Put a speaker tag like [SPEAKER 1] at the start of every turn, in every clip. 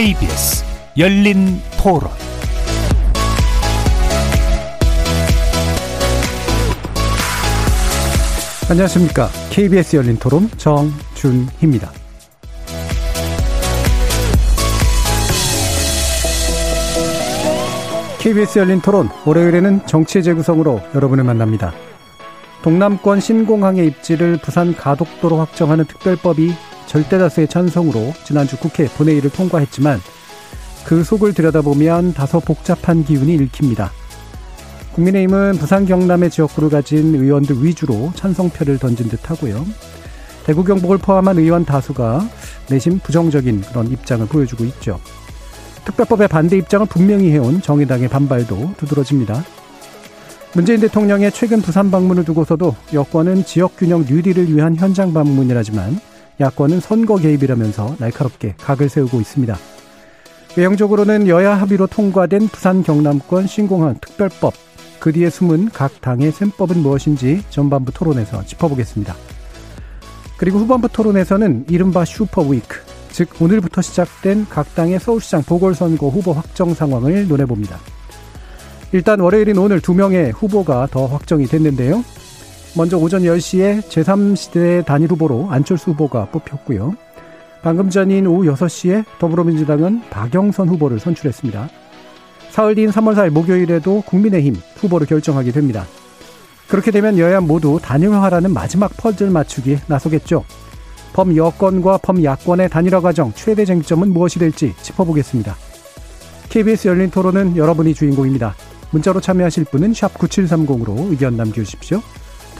[SPEAKER 1] KBS 열린 토론
[SPEAKER 2] 안녕하십니까. KBS 열린 토론 정준희입니다. KBS 열린 토론 월요일에는 정치의 재구성으로 여러분을 만납니다. 동남권 신공항의 입지를 부산 가덕도로 확정하는 특별법이 절대다수의 찬성으로 지난주 국회 본회의를 통과했지만 그 속을 들여다보면 다소 복잡한 기운이 읽힙니다. 국민의힘은 부산 경남의 지역구를 가진 의원들 위주로 찬성표를 던진 듯 하고요. 대구 경북을 포함한 의원 다수가 내심 부정적인 그런 입장을 보여주고 있죠. 특별법의 반대 입장을 분명히 해온 정의당의 반발도 두드러집니다. 문재인 대통령의 최근 부산 방문을 두고서도 여권은 지역 균형 뉴딜을 위한 현장 방문이라지만 야권은 선거 개입이라면서 날카롭게 각을 세우고 있습니다. 외형적으로는 여야 합의로 통과된 부산 경남권 신공항 특별법 그 뒤에 숨은 각 당의 셈법은 무엇인지 전반부 토론에서 짚어보겠습니다. 그리고 후반부 토론에서는 이른바 슈퍼위크, 즉 오늘부터 시작된 각 당의 서울시장 보궐선거 후보 확정 상황을 논해봅니다. 일단 월요일인 오늘 두 명의 후보가 더 확정이 됐는데요. 먼저 오전 10시에 제3시대 단일 후보로 안철수 후보가 뽑혔고요. 방금 전인 오후 6시에 더불어민주당은 박영선 후보를 선출했습니다. 사흘 뒤인 3월 4일 목요일에도 국민의힘 후보를 결정하게 됩니다. 그렇게 되면 여야 모두 단일화라는 마지막 퍼즐 맞추기에 나서겠죠. 범여권과 범야권의 단일화 과정 최대 쟁점은 무엇이 될지 짚어보겠습니다. KBS 열린 토론은 여러분이 주인공입니다. 문자로 참여하실 분은 9730으로 의견 남겨주십시오.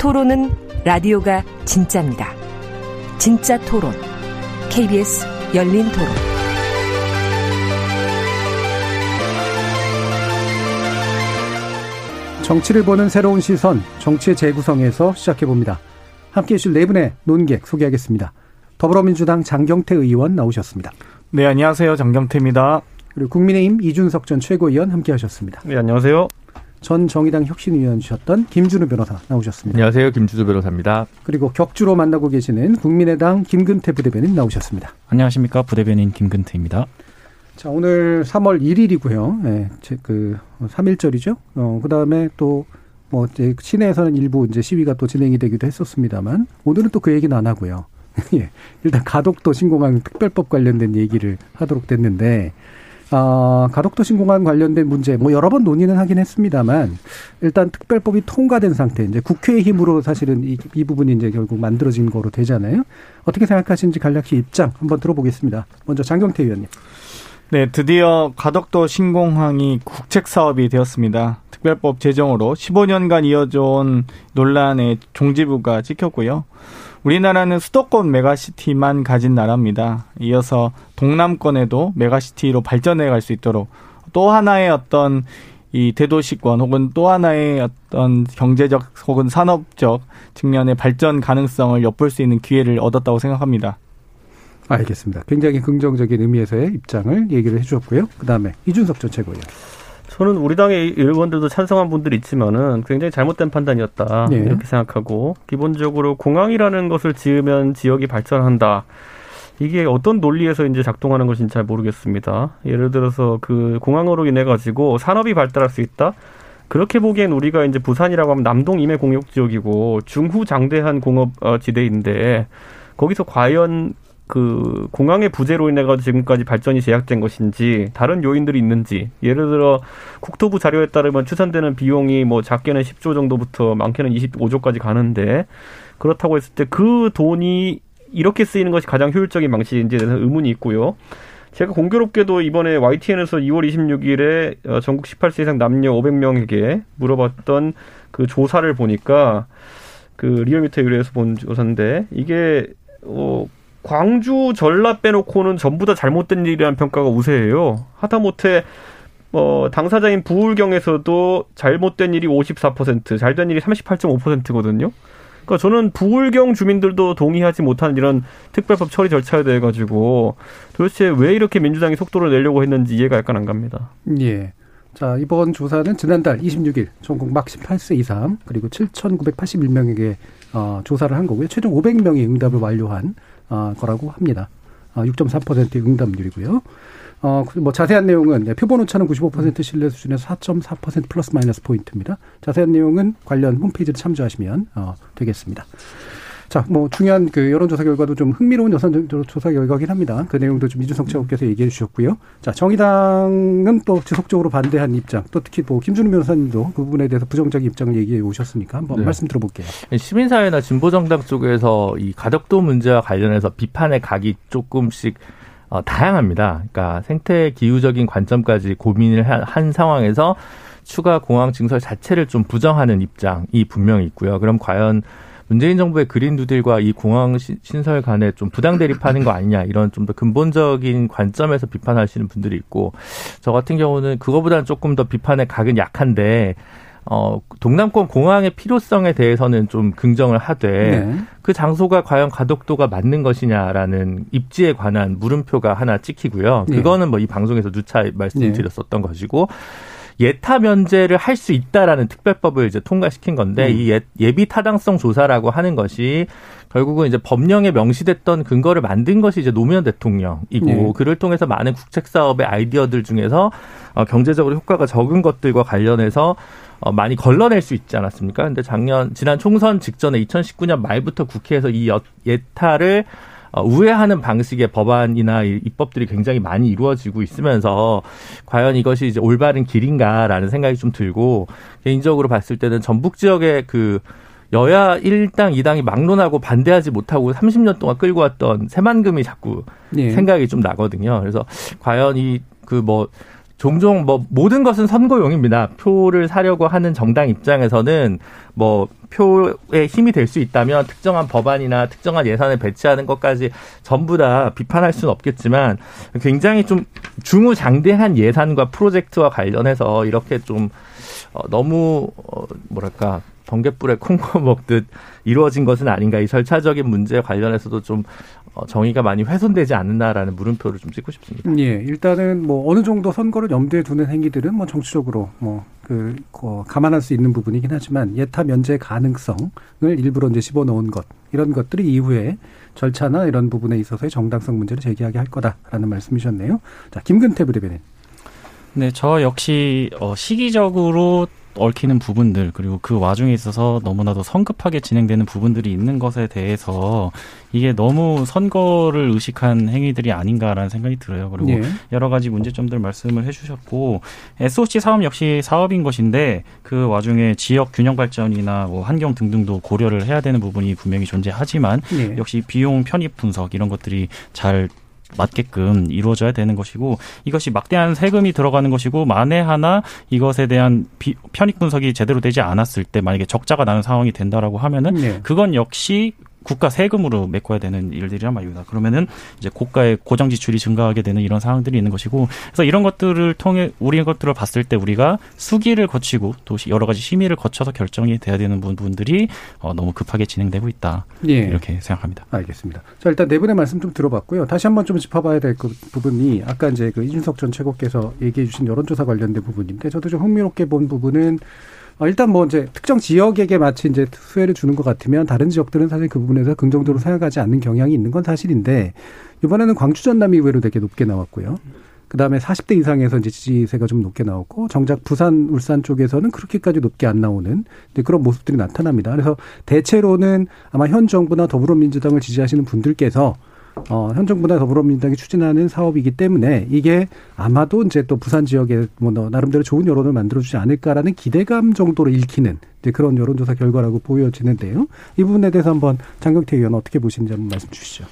[SPEAKER 3] 토론은 라디오가 진짜입니다. 진짜 토론, KBS 열린 토론.
[SPEAKER 2] 정치를 보는 새로운 시선, 정치의 재구성에서 시작해봅니다. 함께 해주실 네 분의 논객 소개하겠습니다. 더불어민주당 장경태 의원 나오셨습니다.
[SPEAKER 4] 네, 안녕하세요. 장경태입니다.
[SPEAKER 2] 그리고 국민의힘 이준석 전 최고위원 함께 하셨습니다.
[SPEAKER 5] 네, 안녕하세요.
[SPEAKER 2] 전 정의당 혁신위원이셨던 김준우 변호사 나오셨습니다.
[SPEAKER 6] 안녕하세요. 김준우 변호사입니다.
[SPEAKER 2] 그리고 격주로 만나고 계시는 국민의당 김근태 부대변인 나오셨습니다.
[SPEAKER 7] 안녕하십니까. 부대변인 김근태입니다.
[SPEAKER 2] 자, 오늘 3월 1일이고요. 네, 그 3일절이죠. 어, 그 다음에 또 뭐, 이제 시내에서는 일부 이제 시위가 또 진행이 되기도 했었습니다만 오늘은 또 그 얘기는 안 하고요. 예. 일단 가덕도 신공항 특별법 관련된 얘기를 하도록 됐는데 아, 가덕도 신공항 관련된 문제 뭐 여러 번 논의는 하긴 했습니다만 일단 특별법이 통과된 상태 이제 국회의 힘으로 사실은 이, 이 부분이 이제 결국 만들어진 거로 되잖아요. 어떻게 생각하시는지 간략히 입장 한번 들어보겠습니다. 먼저 장경태 의원님.
[SPEAKER 4] 네, 드디어 가덕도 신공항이 국책 사업이 되었습니다. 특별법 제정으로 15년간 이어져 온 논란의 종지부가 찍혔고요. 우리나라는 수도권 메가시티만 가진 나라입니다. 이어서 동남권에도 메가시티로 발전해 갈 수 있도록 또 하나의 어떤 이 대도시권 혹은 또 하나의 어떤 경제적 혹은 산업적 측면의 발전 가능성을 엿볼 수 있는 기회를 얻었다고 생각합니다.
[SPEAKER 2] 알겠습니다. 굉장히 긍정적인 의미에서의 입장을 얘기를 해주셨고요. 그 다음에 이준석 전 최고위원.
[SPEAKER 5] 저는 우리 당의 의원들도 찬성한 분들이 있지만은 굉장히 잘못된 판단이었다 네. 이렇게 생각하고 기본적으로 공항이라는 것을 지으면 지역이 발전한다. 이게 어떤 논리에서 이제 작동하는 것인지 잘 모르겠습니다. 예를 들어서 그 공항으로 인해 가지고 산업이 발달할 수 있다. 그렇게 보기엔 우리가 이제 부산이라고 하면 남동 임해 공역 지역이고 중후장대한 공업 어, 지대인데 거기서 과연 그 공항의 부재로 인해 가지고 지금까지 발전이 제약된 것인지 다른 요인들이 있는지 예를 들어 국토부 자료에 따르면 추산되는 비용이 뭐 작게는 10조 정도부터 많게는 25조까지 가는데 그렇다고 했을 때 그 돈이 이렇게 쓰이는 것이 가장 효율적인 방식인지에 대해서 의문이 있고요. 제가 공교롭게도 이번에 YTN에서 2월 26일에 어, 전국 18세 이상 남녀 500명에게 물어봤던 그 조사를 보니까 그 리얼미터 의뢰에서 본 조사인데 이게 어 광주 전라 빼놓고는 전부 다 잘못된 일이라는 평가가 우세해요. 하다못해 뭐 당사자인 부울경에서도 잘못된 일이 54%, 잘된 일이 38.5%거든요. 그러니까 저는 부울경 주민들도 동의하지 못하는 이런 특별법 처리 절차에 대해 가지고 도대체 왜 이렇게 민주당이 속도를 내려고 했는지 이해가 약간 안 갑니다.
[SPEAKER 2] 예. 자, 이번 조사는 지난달 26일 전국 막 18세 이상 그리고 7,981명에게 어, 조사를 한 거고요. 최종 500명이 응답을 완료한 어, 거라고 합니다. 어, 6.3%의 응답률이고요. 어, 뭐 자세한 내용은 네, 표본 오차는 95% 신뢰 수준에서 4.4% 플러스 마이너스 포인트입니다. 자세한 내용은 관련 홈페이지를 참조하시면 어, 되겠습니다. 자, 뭐 중요한 그 여론조사 결과도 좀 흥미로운 여론조사 결과긴 합니다. 그 내용도 좀 이준석 최고께서 얘기해 주셨고요. 자, 정의당은 또 지속적으로 반대한 입장, 또 특히 뭐 김준우 변호사님도 그 부분에 대해서 부정적인 입장을 얘기해 오셨으니까 한번 네. 말씀 들어볼게요.
[SPEAKER 6] 시민사회나 진보정당 쪽에서 이 가덕도 문제와 관련해서 비판의 각이 조금씩 어, 다양합니다. 그러니까 생태 기후적인 관점까지 고민을 한, 한 상황에서 추가 공항 증설 자체를 좀 부정하는 입장이 분명히 있고요. 그럼 과연 문재인 정부의 그린 누딜과 이 공항 신설 간에 좀 부당 대립하는 거 아니냐 이런 좀 더 근본적인 관점에서 비판하시는 분들이 있고 저 같은 경우는 그거보다는 조금 더 비판의 각은 약한데 어, 동남권 공항의 필요성에 대해서는 좀 긍정을 하되 네. 그 장소가 과연 가덕도가 맞는 것이냐라는 입지에 관한 물음표가 하나 찍히고요. 네. 그거는 뭐 이 방송에서 누차 말씀드렸었던 네. 것이고 예타 면제를 할 수 있다라는 특별법을 이제 통과시킨 건데 음. 이 예, 예비 타당성 조사라고 하는 것이 결국은 이제 법령에 명시됐던 근거를 만든 것이 이제 노무현 대통령이고 네. 그를 통해서 많은 국책 사업의 아이디어들 중에서 어, 경제적으로 효과가 적은 것들과 관련해서 어, 많이 걸러낼 수 있지 않았습니까? 근데 작년 지난 총선 직전에 2019년 말부터 국회에서 이 예타를 어, 우회하는 방식의 법안이나 입법들이 굉장히 많이 이루어지고 있으면서 과연 이것이 이제 올바른 길인가라는 생각이 좀 들고 개인적으로 봤을 때는 전북 지역의 그 여야 1당, 2당이 막론하고 반대하지 못하고 30년 동안 끌고 왔던 새만금이 자꾸 네. 생각이 좀 나거든요. 그래서 과연 이 그뭐 종종 뭐 모든 것은 선거용입니다. 표를 사려고 하는 정당 입장에서는 뭐 표에 힘이 될 수 있다면 특정한 법안이나 특정한 예산을 배치하는 것까지 전부 다 비판할 수는 없겠지만 굉장히 좀 중후장대한 예산과 프로젝트와 관련해서 이렇게 좀 어, 너무 어, 뭐랄까 번개불에 콩고 먹듯 이루어진 것은 아닌가 이 절차적인 문제 관련해서도 좀 어, 정의가 많이 훼손되지 않는다라는 물음표를 좀 찍고 싶습니다.
[SPEAKER 2] 예, 일단은 뭐 어느 정도 선거를 염두에 두는 행위들은 뭐 정치적으로 뭐그 어, 감안할 수 있는 부분이긴 하지만 예타 면제 가능성을 일부러 이제 집어넣은 것 이런 것들이 이후에 절차나 이런 부분에 있어서의 정당성 문제를 제기하게 할 거다라는 말씀이셨네요. 자, 김근태 부대변인.
[SPEAKER 7] 네, 저 역시 어, 시기적으로 얽히는 부분들 그리고 그 와중에 있어서 너무나도 성급하게 진행되는 부분들이 있는 것에 대해서 이게 너무 선거를 의식한 행위들이 아닌가라는 생각이 들어요. 그리고 예. 여러 가지 문제점들 말씀을 해주셨고 SOC 사업 역시 사업인 것인데 그 와중에 지역 균형 발전이나 뭐 환경 등등도 고려를 해야 되는 부분이 분명히 존재하지만 예. 역시 비용 편입 분석 이런 것들이 잘 맞게끔 이루어져야 되는 것이고 이것이 막대한 세금이 들어가는 것이고 만에 하나 이것에 대한 비, 편익 분석이 제대로 되지 않았을 때 만약에 적자가 나는 상황이 된다라고 하면은 네. 그건 역시 국가 세금으로 메꿔야 되는 일들이란 말입니다. 그러면은 이제 고가의 고정 지출이 증가하게 되는 이런 상황들이 있는 것이고 그래서 이런 것들을 통해 우리 것들을 봤을 때 우리가 수기를 거치고 또 여러 가지 심의를 거쳐서 결정이 돼야 되는 부분들이 어, 너무 급하게 진행되고 있다. 예. 이렇게 생각합니다.
[SPEAKER 2] 알겠습니다. 자 일단 네 분의 말씀 좀 들어봤고요. 다시 한번 좀 짚어봐야 될 그 부분이 아까 이제 그 이준석 전 최고께서 얘기해 주신 여론조사 관련된 부분인데 저도 좀 흥미롭게 본 부분은 어, 일단 뭐 이제 특정 지역에게 마치 이제 수혜를 주는 것 같으면 다른 지역들은 사실 그 부분에서 긍정적으로 생각하지 않는 경향이 있는 건 사실인데 이번에는 광주 전남이 의외로 되게 높게 나왔고요. 그 다음에 40대 이상에서 이제 지지세가 좀 높게 나왔고 정작 부산, 울산 쪽에서는 그렇게까지 높게 안 나오는 그런 모습들이 나타납니다. 그래서 대체로는 아마 현 정부나 더불어민주당을 지지하시는 분들께서 어, 현 정부나 더불어민주당이 추진하는 사업이기 때문에 이게 아마도 이제 또 부산 지역에 뭐 나름대로 좋은 여론을 만들어주지 않을까라는 기대감 정도로 읽히는 이제 그런 여론조사 결과라고 보여지는데요. 이 부분에 대해서 한번 장경태 의원 어떻게 보시는지 한번 말씀 주시죠.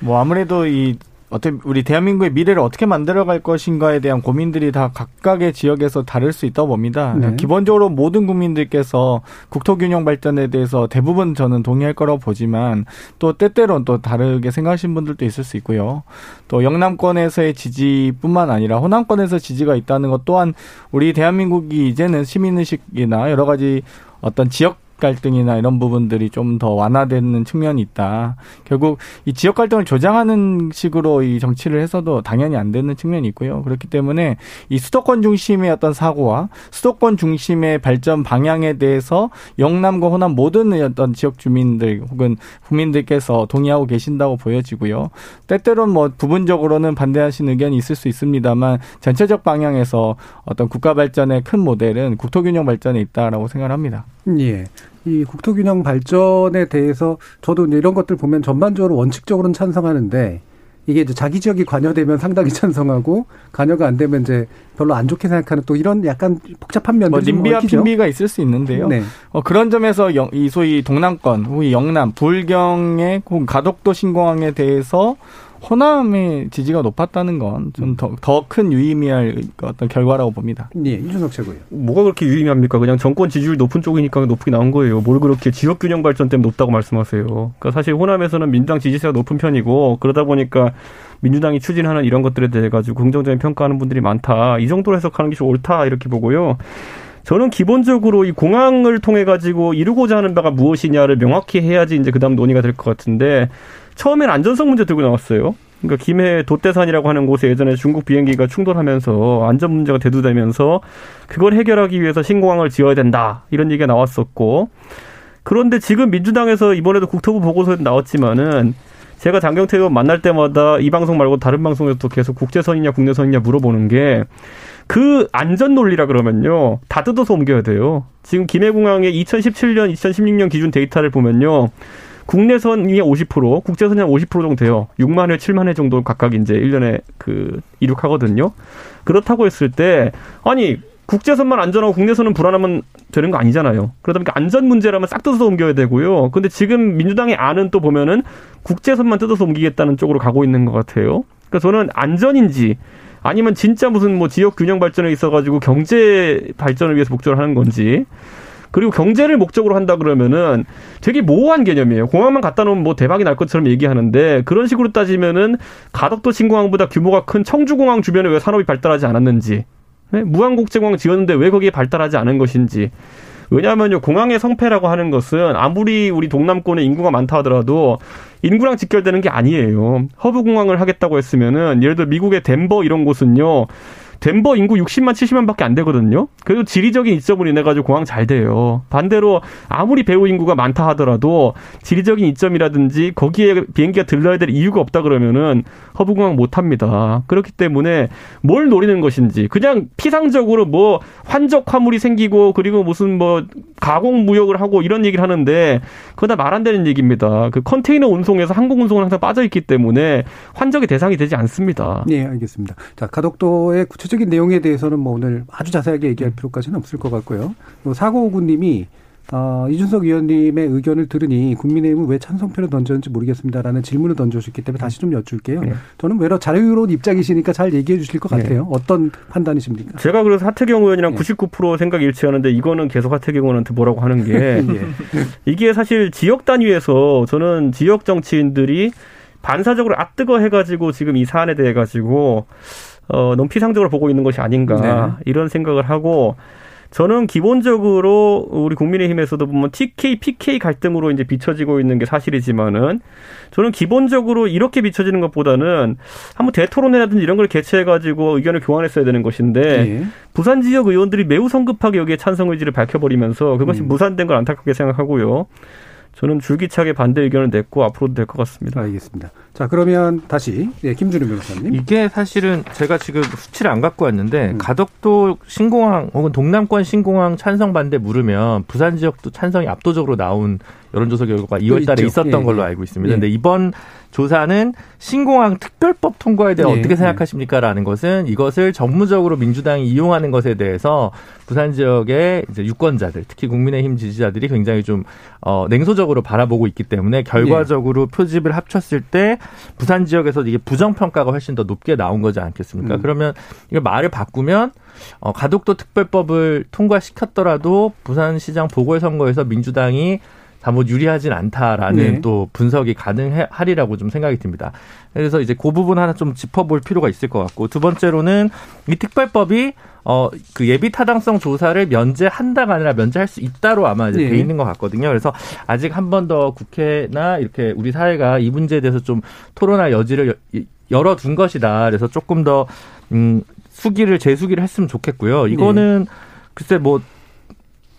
[SPEAKER 4] 뭐 아무래도 이 어떻게 우리 대한민국의 미래를 어떻게 만들어갈 것인가에 대한 고민들이 다 각각의 지역에서 다를 수 있다고 봅니다. 네. 기본적으로 모든 국민들께서 국토균형 발전에 대해서 대부분 저는 동의할 거라고 보지만 또 때때로는 또 다르게 생각하시는 분들도 있을 수 있고요. 또 영남권에서의 지지뿐만 아니라 호남권에서 지지가 있다는 것 또한 우리 대한민국이 이제는 시민의식이나 여러 가지 어떤 지역 갈등이나 이런 부분들이 좀 더 완화되는 측면이 있다. 결국 이 지역 갈등을 조장하는 식으로 이 정치를 해서도 당연히 안 되는 측면이 있고요. 그렇기 때문에 이 수도권 중심의 어떤 사고와 수도권 중심의 발전 방향에 대해서 영남과 호남 모든 어떤 지역 주민들 혹은 국민들께서 동의하고 계신다고 보여지고요. 때때로는 뭐 부분적으로는 반대하신 의견이 있을 수 있습니다만 전체적 방향에서 어떤 국가 발전의 큰 모델은 국토균형 발전에 있다라고 생각합니다.
[SPEAKER 2] 예. 이 국토균형 발전에 대해서 저도 이런 것들 보면 전반적으로 원칙적으로는 찬성하는데 이게 이제 자기 지역이 관여되면 상당히 찬성하고 관여가 안 되면 이제 별로 안 좋게 생각하는 또 이런 약간 복잡한 면들이
[SPEAKER 4] 뭐 nim비와 핀비가 있을 수 있는데요. 네. 어, 그런 점에서 영, 이 소위 동남권, 후위 영남, 불경의 가덕도 신공항에 대해서 호남의 지지가 높았다는 건좀더큰 유의미할 어떤 결과라고 봅니다.
[SPEAKER 2] 네, 이준석 최고요.
[SPEAKER 5] 뭐가 그렇게 유의미합니까? 그냥 정권 지지율 높은 쪽이니까 높게 나온 거예요. 뭘 그렇게 지역 균형 발전 때문에 높다고 말씀하세요. 그러니까 사실 호남에서는 민주당 지지세가 높은 편이고 그러다 보니까 민주당이 추진하는 이런 것들에 대해 가지고 긍정적인 평가하는 분들이 많다. 이 정도로 해석하는 게 좀 옳다 이렇게 보고요. 저는 기본적으로 이 공항을 통해 가지고 이루고자 하는 바가 무엇이냐를 명확히 해야지 이제 그다음 논의가 될 것 같은데 처음엔 안전성 문제 들고 나왔어요. 그러니까 김해 도대산이라고 하는 곳에 예전에 중국 비행기가 충돌하면서 안전 문제가 대두되면서 그걸 해결하기 위해서 신공항을 지어야 된다 이런 얘기가 나왔었고 그런데 지금 민주당에서 이번에도 국토부 보고서에 나왔지만은 제가 장경태 의원 만날 때마다 이 방송 말고 다른 방송에서도 계속 국제선이냐 국내선이냐 물어보는 게 그 안전 논리라 그러면요 다 뜯어서 옮겨야 돼요. 지금 김해공항의 2017년, 2016년 기준 데이터를 보면요. 국내선이 50%, 국제선이 한 50% 정도 돼요. 6만 회, 7만 회 정도 각각 이제 1년에 그 이륙하거든요. 그렇다고 했을 때 아니 국제선만 안전하고 국내선은 불안하면 되는 거 아니잖아요. 그러다 보니까 안전 문제라면 싹 뜯어서 옮겨야 되고요. 근데 지금 민주당의 안은 또 보면은 국제선만 뜯어서 옮기겠다는 쪽으로 가고 있는 것 같아요. 그러니까 저는 안전인지 아니면 진짜 무슨 뭐 지역 균형 발전에 있어가지고 경제 발전을 위해서 목적을 하는 건지 그리고 경제를 목적으로 한다 그러면은 되게 모호한 개념이에요. 공항만 갖다 놓으면 뭐 대박이 날 것처럼 얘기하는데 그런 식으로 따지면은 가덕도 신공항보다 규모가 큰 청주공항 주변에 왜 산업이 발달하지 않았는지, 네? 무한국제공항 지었는데 왜 거기에 발달하지 않은 것인지. 왜냐하면요 공항의 성패라고 하는 것은 아무리 우리 동남권에 인구가 많다 하더라도 인구랑 직결되는 게 아니에요. 허브 공항을 하겠다고 했으면은 예를 들어 미국의 덴버 이런 곳은요 덴버 인구 60만 70만밖에 안 되거든요. 그래도 지리적인 이점을 인해 가지고 공항 잘 돼요. 반대로 아무리 배후 인구가 많다 하더라도 지리적인 이점이라든지 거기에 비행기가 들러야 될 이유가 없다 그러면은 허브 공항 못 합니다. 그렇기 때문에 뭘 노리는 것인지 그냥 피상적으로 뭐 환적 화물이 생기고 그리고 무슨 뭐 가공 무역을 하고 이런 얘기를 하는데 그거 다말 안 되는 얘기입니다. 그 컨테이너 운송에서 항공 운송은 항상 빠져 있기 때문에 환적의 대상이 되지 않습니다.
[SPEAKER 2] 네, 알겠습니다. 자, 가덕도의 구체적 구체적인 내용에 대해서는 뭐 오늘 아주 자세하게 얘기할 음. 필요까지는 없을 것 같고요. 사고오구님이 어, 이준석 의원님의 의견을 들으니 국민의힘은 왜 찬성표를 던졌는지 모르겠습니다라는 질문을 던져주셨기 때문에 다시 좀 여쭐게요. 네. 저는 외로 자유로운 입장이시니까 잘 얘기해 주실 것 네. 같아요. 네. 어떤 판단이십니까?
[SPEAKER 5] 제가 그래서 하태경 의원이랑 네. 99% 생각 일치하는데 이거는 계속 하태경 의원한테 뭐라고 하는 게 예. 이게 사실 지역 단위에서 저는 지역 정치인들이 반사적으로 아뜨거 해가지고 지금 이 사안에 대해 가지고 어, 너무 피상적으로 보고 있는 것이 아닌가 네. 이런 생각을 하고 저는 기본적으로 우리 국민의힘에서도 보면 TK, PK 갈등으로 이제 비춰지고 있는 게 사실이지만은 저는 기본적으로 이렇게 비춰지는 것보다는 한번 대토론회라든지 이런 걸 개최해가지고 의견을 교환했어야 되는 것인데 네. 부산 지역 의원들이 매우 성급하게 여기에 찬성 의지를 밝혀버리면서 그것이 음. 무산된 걸 안타깝게 생각하고요. 저는 줄기차게 반대 의견을 냈고 앞으로도 될 것 같습니다.
[SPEAKER 2] 알겠습니다. 자 그러면 다시 예, 김준우 변호사님.
[SPEAKER 6] 이게 사실은 제가 지금 수치를 안 갖고 왔는데 음. 가덕도 신공항 혹은 동남권 신공항 찬성 반대 물으면 부산 지역도 찬성이 압도적으로 나온 여론조사 결과가 2월달에 있었던 예, 걸로 예. 알고 있습니다. 예. 근데 이번 조사는 신공항 특별법 통과에 대해 네. 어떻게 생각하십니까라는 것은 이것을 정무적으로 민주당이 이용하는 것에 대해서 부산 지역의 이제 유권자들, 특히 국민의힘 지지자들이 굉장히 좀 어, 냉소적으로 바라보고 있기 때문에 결과적으로 네. 표집을 합쳤을 때 부산 지역에서 이게 부정 평가가 훨씬 더 높게 나온 거지 않겠습니까? 음. 그러면 이걸 말을 바꾸면 어, 가덕도 특별법을 통과시켰더라도 부산시장 보궐선거에서 민주당이 다뭐 유리하진 않다라는 네. 또 분석이 가능하리라고 좀 생각이 듭니다. 그래서 이제 그 부분 하나 좀 짚어볼 필요가 있을 것 같고 두 번째로는 이 특별법이 어 그 예비 타당성 조사를 면제한다가 아니라 면제할 수 있다로 아마 이제 네. 돼 있는 것 같거든요. 그래서 아직 한 번 더 국회나 이렇게 우리 사회가 이 문제에 대해서 좀 토론할 여지를 열어둔 것이다. 그래서 조금 더 음, 수기를 재수기를 했으면 좋겠고요. 이거는 네. 글쎄 뭐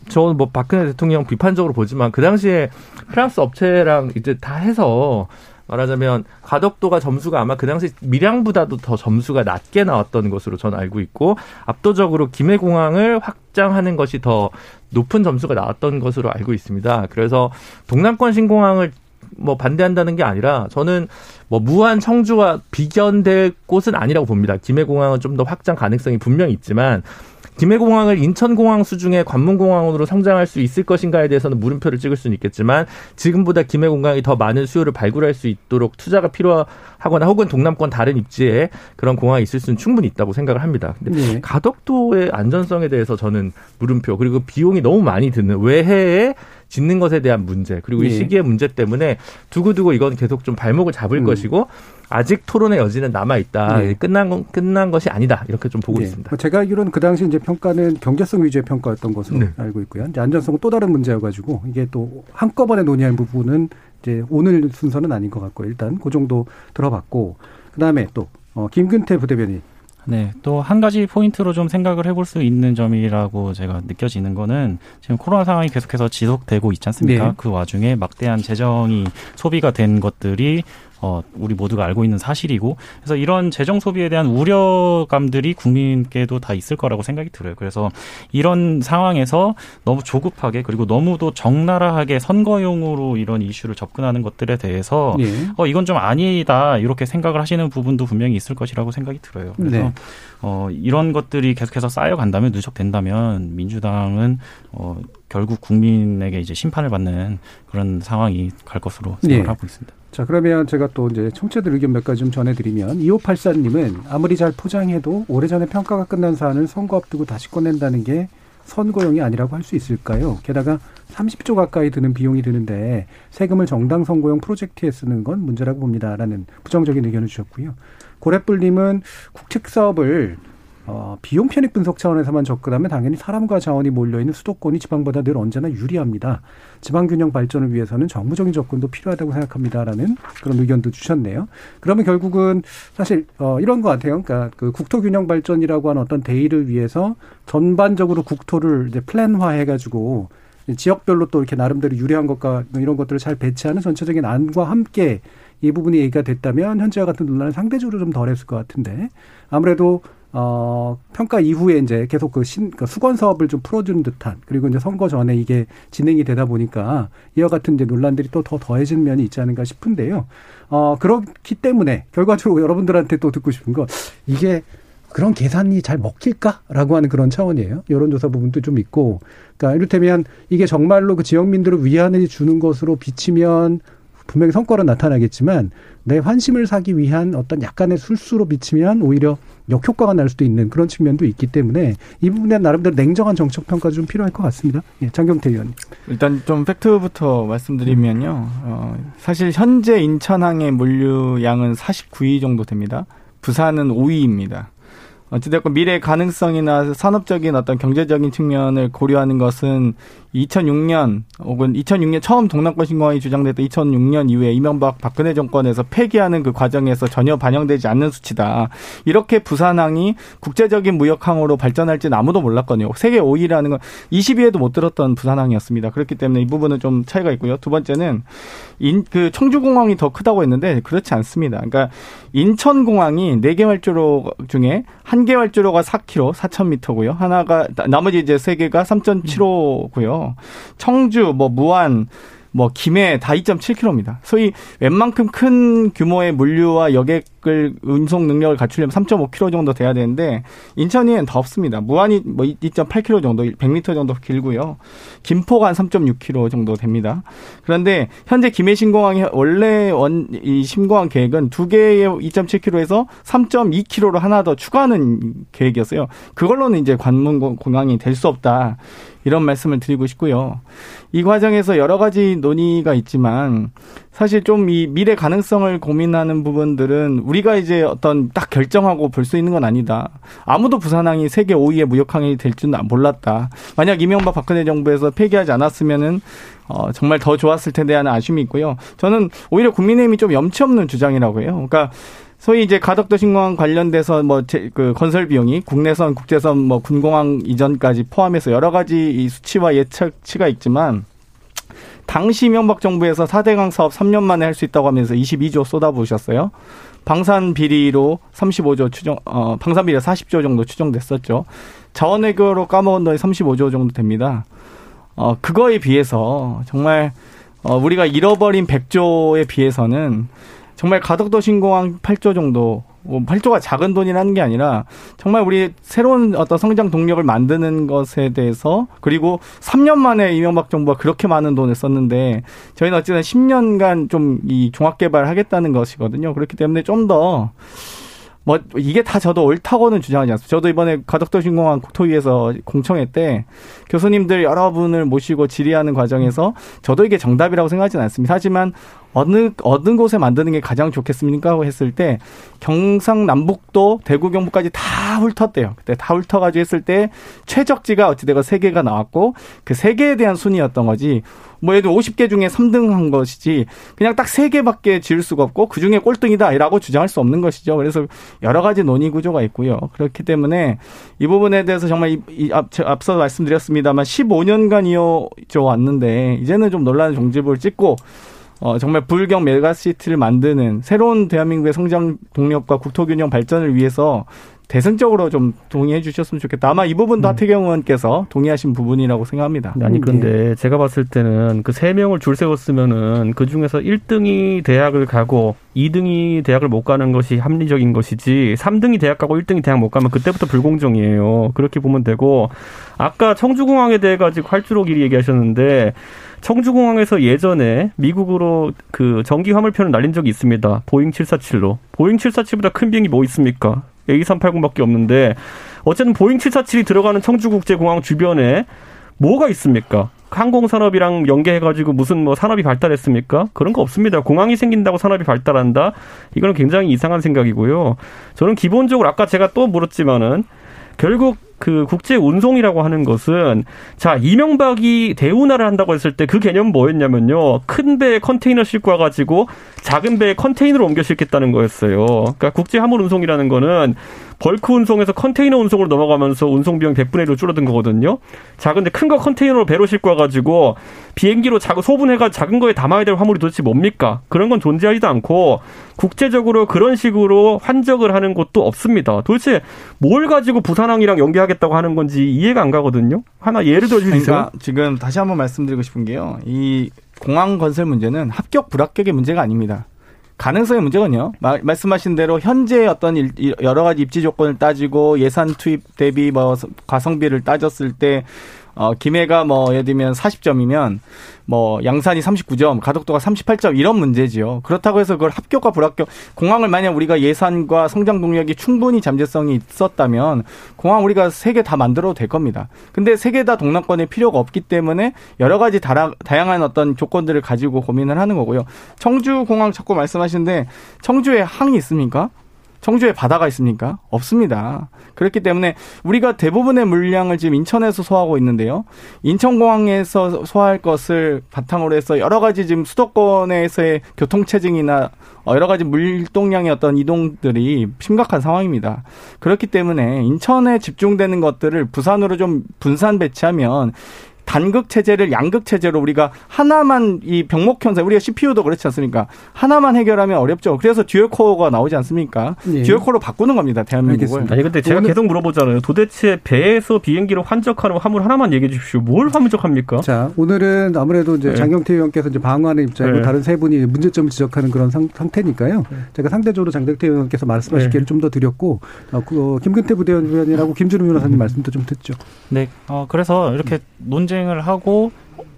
[SPEAKER 6] 저는 뭐 박근혜 대통령 비판적으로 보지만 그 당시에 프랑스 업체랑 이제 다 해서 말하자면 가덕도가 점수가 아마 그 당시 밀양보다도 더 점수가 낮게 나왔던 것으로 저는 알고 있고 압도적으로 김해공항을 확장하는 것이 더 높은 점수가 나왔던 것으로 알고 있습니다. 그래서 동남권 신공항을 뭐 반대한다는 게 아니라 저는 뭐 무한 청주와 비견될 곳은 아니라고 봅니다. 김해공항은 좀 더 확장 가능성이 분명히 있지만 김해공항을 인천공항 수중의 관문공항으로 성장할 수 있을 것인가에 대해서는 물음표를 찍을 수는 있겠지만 지금보다 김해공항이 더 많은 수요를 발굴할 수 있도록 투자가 필요하거나 혹은 동남권 다른 입지에 그런 공항이 있을 수는 충분히 있다고 생각을 합니다. 근데 네. 가덕도의 안전성에 대해서 저는 물음표 그리고 비용이 너무 많이 드는 외해에 짓는 것에 대한 문제 그리고 이 네. 시기의 문제 때문에 두고두고 이건 계속 좀 발목을 잡을 음. 것이고 아직 토론의 여지는 남아 있다. 네. 끝난 건 끝난 것이 아니다. 이렇게 좀 보고 네. 있습니다.
[SPEAKER 2] 뭐 제가 알기로는 그 당시 이제 평가는 경제성 위주의 평가였던 것으로 네. 알고 있고요. 이제 안전성은 또 다른 문제여가지고 이게 또 한꺼번에 논의할 부분은 이제 오늘 순서는 아닌 것 같고 일단 그 정도 들어봤고 그 다음에 또 어, 김근태 부대변인
[SPEAKER 7] 네. 또 한 가지 포인트로 좀 생각을 해볼 수 있는 점이라고 제가 느껴지는 거는 지금 코로나 상황이 계속해서 지속되고 있지 않습니까? 네. 그 와중에 막대한 재정이 소비가 된 것들이 어, 우리 모두가 알고 있는 사실이고 그래서 이런 재정 소비에 대한 우려감들이 국민께도 다 있을 거라고 생각이 들어요. 그래서 이런 상황에서 너무 조급하게 그리고 너무도 적나라하게 선거용으로 이런 이슈를 접근하는 것들에 대해서 네. 어, 이건 좀 아니다 이렇게 생각을 하시는 부분도 분명히 있을 것이라고 생각이 들어요. 그래서 네. 어, 이런 것들이 계속해서 쌓여간다면 누적된다면 민주당은 어, 결국 국민에게 이제 심판을 받는 그런 상황이 갈 것으로 생각을 네. 하고 있습니다.
[SPEAKER 2] 자, 그러면 제가 또 이제 청취자들 의견 몇 가지 좀 전해드리면 2584님은 아무리 잘 포장해도 오래전에 평가가 끝난 사안을 선거 앞두고 다시 꺼낸다는 게 선거용이 아니라고 할 수 있을까요? 게다가 30조 가까이 드는 비용이 드는데 세금을 정당 선거용 프로젝트에 쓰는 건 문제라고 봅니다라는 부정적인 의견을 주셨고요. 고래뿔님은 국책 사업을 어, 비용 편익 분석 차원에서만 접근하면 당연히 사람과 자원이 몰려있는 수도권이 지방보다 늘 언제나 유리합니다. 지방 균형 발전을 위해서는 정부적인 접근도 필요하다고 생각합니다라는 그런 의견도 주셨네요. 그러면 결국은 사실 어, 이런 것 같아요. 그러니까 그 국토 균형 발전이라고 하는 어떤 대의를 위해서 전반적으로 국토를 이제 플랜화해가지고 지역별로 또 이렇게 나름대로 유리한 것과 이런 것들을 잘 배치하는 전체적인 안과 함께 이 부분이 얘기가 됐다면 현재와 같은 논란은 상대적으로 좀 덜했을 것 같은데 아무래도 어, 평가 이후에 이제 계속 그 신, 그 수건 사업을 좀 풀어주는 듯한 그리고 이제 선거 전에 이게 진행이 되다 보니까 이와 같은 이제 논란들이 또 더 더해진 면이 있지 않은가 싶은데요. 어, 그렇기 때문에 결과적으로 여러분들한테 또 듣고 싶은 거 이게 그런 계산이 잘 먹힐까라고 하는 그런 차원이에요. 여론조사 부분도 좀 있고, 그러니까 이를테면 이게 정말로 그 지역민들을 위안을 주는 것으로 비치면 분명히 성과로 나타나겠지만 내 환심을 사기 위한 어떤 약간의 술수로 비치면 오히려 역효과가 날 수도 있는 그런 측면도 있기 때문에 이 부분에 나름대로 냉정한 정책 평가 좀 필요할 것 같습니다. 예, 장경태 의원님.
[SPEAKER 4] 일단 좀 팩트부터 말씀드리면요. 어, 사실 현재 인천항의 물류량은 49위 정도 됩니다. 부산은 5위입니다. 어찌됐건 미래 가능성이나 산업적인 어떤 경제적인 측면을 고려하는 것은 2006년 혹은 2006년 처음 동남권 신공항이 주장됐던 2006년 이후에 이명박 박근혜 정권에서 폐기하는 그 과정에서 전혀 반영되지 않는 수치다. 이렇게 부산항이 국제적인 무역항으로 발전할지는 아무도 몰랐거든요. 세계 5위라는 건 20위에도 못 들었던 부산항이었습니다. 그렇기 때문에 이 부분은 좀 차이가 있고요. 두 번째는 인, 그 청주공항이 더 크다고 했는데 그렇지 않습니다. 그러니까 인천공항이 4개 활주로 중에 한개 활주로가 4km, 4,000m고요. 하나가 나머지 이제 세 개가 3.75고요. 청주, 뭐 무안, 뭐 김해 다 2.7km입니다. 소위 웬만큼 큰 규모의 물류와 여객을 운송 능력을 갖추려면 3.5km 정도 돼야 되는데 인천이는 더 없습니다. 무안이 뭐 2.8km 정도, 100m 정도 길고요. 김포가 한 3.6km 정도 됩니다. 그런데 현재 김해 신공항이 원래 원 이 신공항 계획은 두 개의 2.7km에서 3.2km로 하나 더 추가하는 계획이었어요. 그걸로는 이제 관문 공항이 될 수 없다. 이런 말씀을 드리고 싶고요. 이 과정에서 여러 가지 논의가 있지만 사실 좀 이 미래 가능성을 고민하는 부분들은 우리가 이제 어떤 딱 결정하고 볼 수 있는 건 아니다. 아무도 부산항이 세계 5위의 무역항이 될 줄은 몰랐다. 만약 이명박 박근혜 정부에서 폐기하지 않았으면은 어, 정말 더 좋았을 텐데 하는 아쉬움이 있고요. 저는 오히려 국민의힘이 좀 염치 없는 주장이라고 해요. 그러니까 소위 이제 가덕도 신공항 관련돼서 뭐 그 건설 비용이 국내선, 국제선, 뭐 군공항 이전까지 포함해서 여러 가지 이 수치와 예측치가 있지만 당시 명박 정부에서 4대강 사업 3년 만에 할 수 있다고 하면서 22조 쏟아부으셨어요. 방산 비리로 35조 추정, 어, 방산 비리 40조 정도 추정됐었죠. 자원 외교로 까먹은 돈이 35조 정도 됩니다. 어, 그거에 비해서 정말 어, 우리가 잃어버린 100조에 비해서는 정말 가덕도 신공항 8조 정도 8조가 뭐 작은 돈이라는 게 아니라 정말 우리 새로운 어떤 성장 동력을 만드는 것에 대해서 그리고 3년 만에 이명박 정부가 그렇게 많은 돈을 썼는데 저희는 어쨌든 10년간 좀 이 종합 개발을 하겠다는 것이거든요. 그렇기 때문에 좀더 뭐 이게 다 저도 옳다고는 주장하지 않습니다. 저도 이번에 가덕도 신공항 국토위에서 공청회 때 교수님들 여러분을 모시고 질의하는 과정에서 저도 이게 정답이라고 생각하지는 않습니다. 하지만 어느 어느 곳에 만드는 게 가장 좋겠습니까? 하고 했을 때 경상남북도 대구 경북까지 다 훑었대요. 그때 다 훑어가지고 했을 때 최적지가 어찌되건 세 개가 나왔고 그 세 개에 대한 순위였던 거지. 뭐 예를 들어 50개 중에 3등 한 것이지 그냥 딱 3개밖에 지을 수가 없고 그 중에 꼴등이다라고 주장할 수 없는 것이죠. 그래서 여러 가지 논의 구조가 있고요. 그렇기 때문에 이 부분에 대해서 정말 앞, 앞서 말씀드렸습니다만 15년간 이어져 왔는데 이제는 좀 논란의 종지부를 찍고 어, 정말 불경 메가시티를 만드는 새로운 대한민국의 성장 동력과 국토균형 발전을 위해서 대승적으로 좀 동의해 주셨으면 좋겠다. 아마 이 부분도 음. 하태경 의원께서 동의하신 부분이라고 생각합니다.
[SPEAKER 5] 아니 그런데 네. 제가 봤을 때는 그 세 명을 줄 세웠으면은 그 중에서 1등이 대학을 가고 2등이 대학을 못 가는 것이 합리적인 것이지 3등이 대학 가고 1등이 대학 못 가면 그때부터 불공정이에요. 그렇게 보면 되고 아까 청주공항에 대해 가지고 활주로 길이 얘기하셨는데 청주공항에서 예전에 미국으로 그 전기 화물편을 날린 적이 있습니다. 보잉 747로. 보잉 747보다 큰 비행기 뭐 있습니까? A380밖에 없는데 어쨌든 보잉 747이 들어가는 청주국제공항 주변에 뭐가 있습니까? 항공산업이랑 연계해가지고 무슨 뭐 산업이 발달했습니까? 그런 거 없습니다. 공항이 생긴다고 산업이 발달한다? 이거는 굉장히 이상한 생각이고요. 저는 기본적으로 아까 제가 또 물었지만은 결국 그 국제 운송이라고 하는 것은 자 이명박이 대운하를 한다고 했을 때 그 개념은 뭐였냐면요 큰 배에 컨테이너 싣고 와가지고 작은 배에 컨테이너를 옮겨 싣겠다는 거였어요. 그러니까 국제 화물 운송이라는 거는 벌크 운송에서 컨테이너 운송으로 넘어가면서 운송 비용 100분의 1로 줄어든 거거든요. 작은데 큰 거 컨테이너로 배로 싣고 와가지고 비행기로 작은 소분해가 작은 거에 담아야 될 화물이 도대체 뭡니까? 그런 건 존재하지도 않고 국제적으로 그런 식으로 환적을 하는 곳도 없습니다. 도대체 뭘 가지고 부산항이랑 연계하겠다 고 하는 건지 이해가 안 가거든요. 하나 예를 들어 주세요. 그러니까
[SPEAKER 4] 지금 다시 한번 말씀드리고 싶은 게요. 이 공항 건설 문제는 합격 불합격의 문제가 아닙니다. 가능성의. 마, 말씀하신 대로 현재 어떤 일, 여러 가지 입지 조건을 따지고 예산 투입 대비 뭐 가성비를 따졌을 때 어, 김해가 뭐 예를 들면 40점이면 뭐 양산이 39점, 가덕도가 38점 이런 문제지요. 그렇다고 해서 그걸 합격과 불합격 공항을 만약 우리가 예산과 성장 동력이 충분히 잠재성이 있었다면 공항 우리가 세 개 다 만들어도 될 겁니다. 근데 세 개 다 동남권에 필요가 없기 때문에 여러 가지 다라, 다양한 어떤 조건들을 가지고 고민을 하는 거고요. 청주 공항 자꾸 말씀하시는데 청주에 항이 있습니까? 청주에 바다가 있습니까? 없습니다. 그렇기 때문에 우리가 대부분의 물량을 지금 인천에서 소화하고 있는데요. 인천공항에서 소화할 것을 바탕으로 해서 여러 가지 지금 수도권에서의 교통체증이나 여러 가지 물동량의 어떤 이동들이 심각한 상황입니다. 그렇기 때문에 인천에 집중되는 것들을 부산으로 좀 분산 배치하면 단극 체제를 양극 체제로 우리가 하나만 이 병목 현상 우리가 CPU도 그렇지 않습니까? 하나만 해결하면 어렵죠. 그래서 dual core가 나오지 않습니까? 예. dual core로 바꾸는 겁니다. 대한민국을. 알겠습니다.
[SPEAKER 5] 아니 근데 제가 계속 물어보잖아요. 도대체 배에서 비행기로 환적하는 화물 하나만 얘기해 주십시오. 뭘 환적합니까?
[SPEAKER 2] 자, 오늘은 아무래도 이제 네. 장경태 의원께서 이제 방어하는 입장이고 네. 다른 세 분이 문제점을 지적하는 그런 상, 태니까요 네. 제가 상대적으로 장경태 의원께서 말씀하실 네. 기회를 좀 더 드렸고 어, 그, 어, 김근태 부대변인이라고 김준우 변호사님 말씀도 좀 듣죠.
[SPEAKER 7] 네. 어, 그래서 이렇게 논쟁 을 하고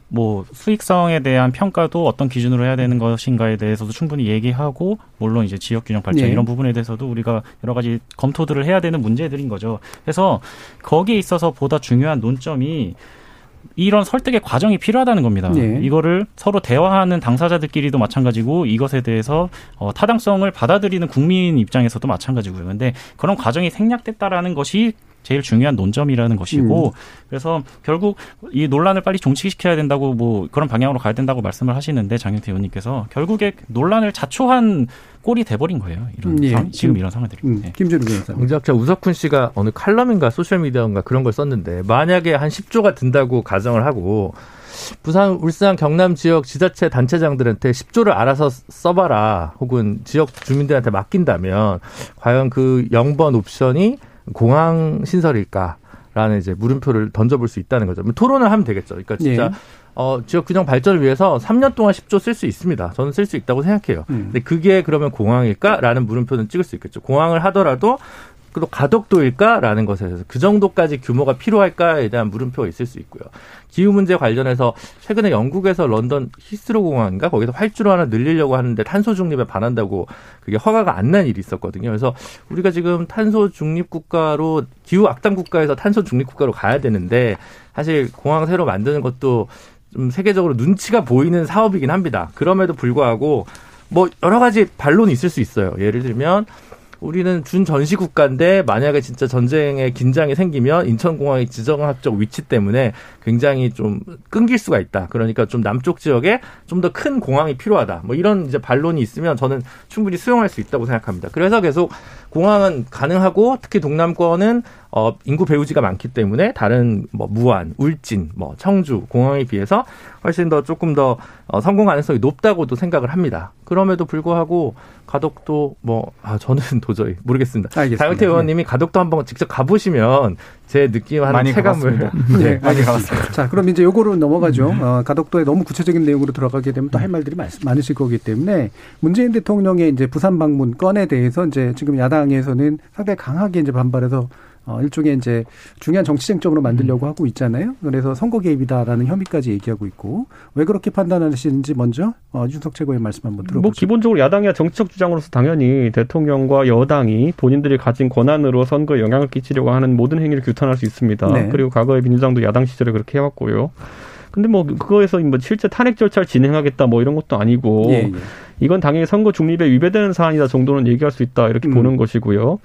[SPEAKER 7] 뭐 수익성에 대한 평가도 어떤 기준으로 해야 되는 것인가에 대해서도 충분히 얘기하고 물론 이제 지역 균형 발전 네. 이런 부분에 대해서도 우리가 여러 가지 검토들을 해야 되는 문제들인 거죠. 그래서 거기에 있어서 보다 중요한 논점이 이런 설득의 과정이 필요하다는 겁니다. 네. 이거를 서로 대화하는 당사자들끼리도 마찬가지고 이것에 대해서 어, 타당성을 받아들이는 국민 입장에서도 마찬가지고요. 근데 그런 과정이 생략됐다라는 것이 제일 중요한 논점이라는 것이고 음. 그래서 결국 이 논란을 빨리 종식시켜야 된다고 뭐 그런 방향으로 가야 된다고 말씀을 하시는데 장영태 의원님께서 결국에 논란을 자초한 꼴이 돼버린 거예요. 이런 예. 상, 지금 이런 상황들이.
[SPEAKER 2] 음, 네. 김준우
[SPEAKER 6] 변호사. 경제학자 우석훈 씨가 어느 칼럼인가 소셜미디어인가 그런 걸 썼는데 만약에 한 10조가 든다고 가정을 하고 부산, 울산, 경남 지역 지자체 단체장들한테 10조를 알아서 써봐라 혹은 지역 주민들한테 맡긴다면 과연 그 0번 옵션이 공항 신설일까라는 이제 물음표를 던져볼 수 있다는 거죠. 토론을 하면 되겠죠. 그러니까 진짜 예. 어, 지역 균형 발전을 위해서 3년 동안 10조 쓸 수 있습니다. 저는 쓸 수 있다고 생각해요. 음. 근데 그게 그러면 공항일까라는 물음표는 찍을 수 있겠죠. 공항을 하더라도 또 가덕도일까라는 것에 대해서 그 정도까지 규모가 필요할까에 대한 물음표가 있을 수 있고요. 기후 문제 관련해서 최근에 영국에서 런던 히스로 공항인가 거기서 활주로 하나 늘리려고 하는데 탄소 중립에 반한다고 그게 허가가 안 난 일이 있었거든요. 그래서 우리가 지금 탄소 중립 국가로 기후 악당 국가에서 탄소 중립 국가로 가야 되는데 사실 공항 새로 만드는 것도 좀 세계적으로 눈치가 보이는 사업이긴 합니다. 그럼에도 불구하고 뭐 여러 가지 반론이 있을 수 있어요. 예를 들면 우리는 준전시 국가인데 만약에 진짜 전쟁에 긴장이 생기면 인천공항의 지정학적 위치 때문에 굉장히 좀 끊길 수가 있다. 그러니까 좀 남쪽 지역에 좀 더 큰 공항이 필요하다. 뭐 이런 이제 반론이 있으면 저는 충분히 수용할 수 있다고 생각합니다. 그래서 계속 공항은 가능하고 특히 동남권은 어, 인구 배우지가 많기 때문에 다른 뭐 무안, 울진, 뭐 청주 공항에 비해서 훨씬 더 조금 더 어, 성공 가능성이 높다고도 생각을 합니다. 그럼에도 불구하고 가덕도 뭐 아 저는 도저히 모르겠습니다. 장영태 의원님이 가덕도 한번 직접 가보시면 제 느낌하는 체감을.
[SPEAKER 2] 네, 네, 많이 가봤습니다. 자, 그럼 이제 요거로 넘어가죠. 어, 가덕도에 너무 구체적인 내용으로 들어가게 되면 또 할 말들이 많으실 거기 때문에 문재인 대통령의 이제 부산 방문 건에 대해서 이제 지금 야당에서는 상당히 강하게 이제 반발해서 어, 일종의 이제 중요한 정치 쟁점으로 만들려고 음. 하고 있잖아요. 그래서 선거 개입이다라는 혐의까지 얘기하고 있고 왜 그렇게 판단하시는지 먼저 어, 윤석 최고의 말씀 한번 들어보죠. 뭐
[SPEAKER 5] 기본적으로 야당이야 정치적 주장으로서 당연히 대통령과 여당이 본인들이 가진 권한으로 선거에 영향을 끼치려고 하는 모든 행위를 규탄할 수 있습니다. 네. 그리고 과거에 민주당도 야당 시절에 그렇게 해왔고요. 근데 뭐 그거에서 뭐 실제 탄핵 절차를 진행하겠다 뭐 이런 것도 아니고 예, 예. 이건 당연히 선거 중립에 위배되는 사안이다 정도는 얘기할 수 있다 이렇게 음. 보는 것이고요.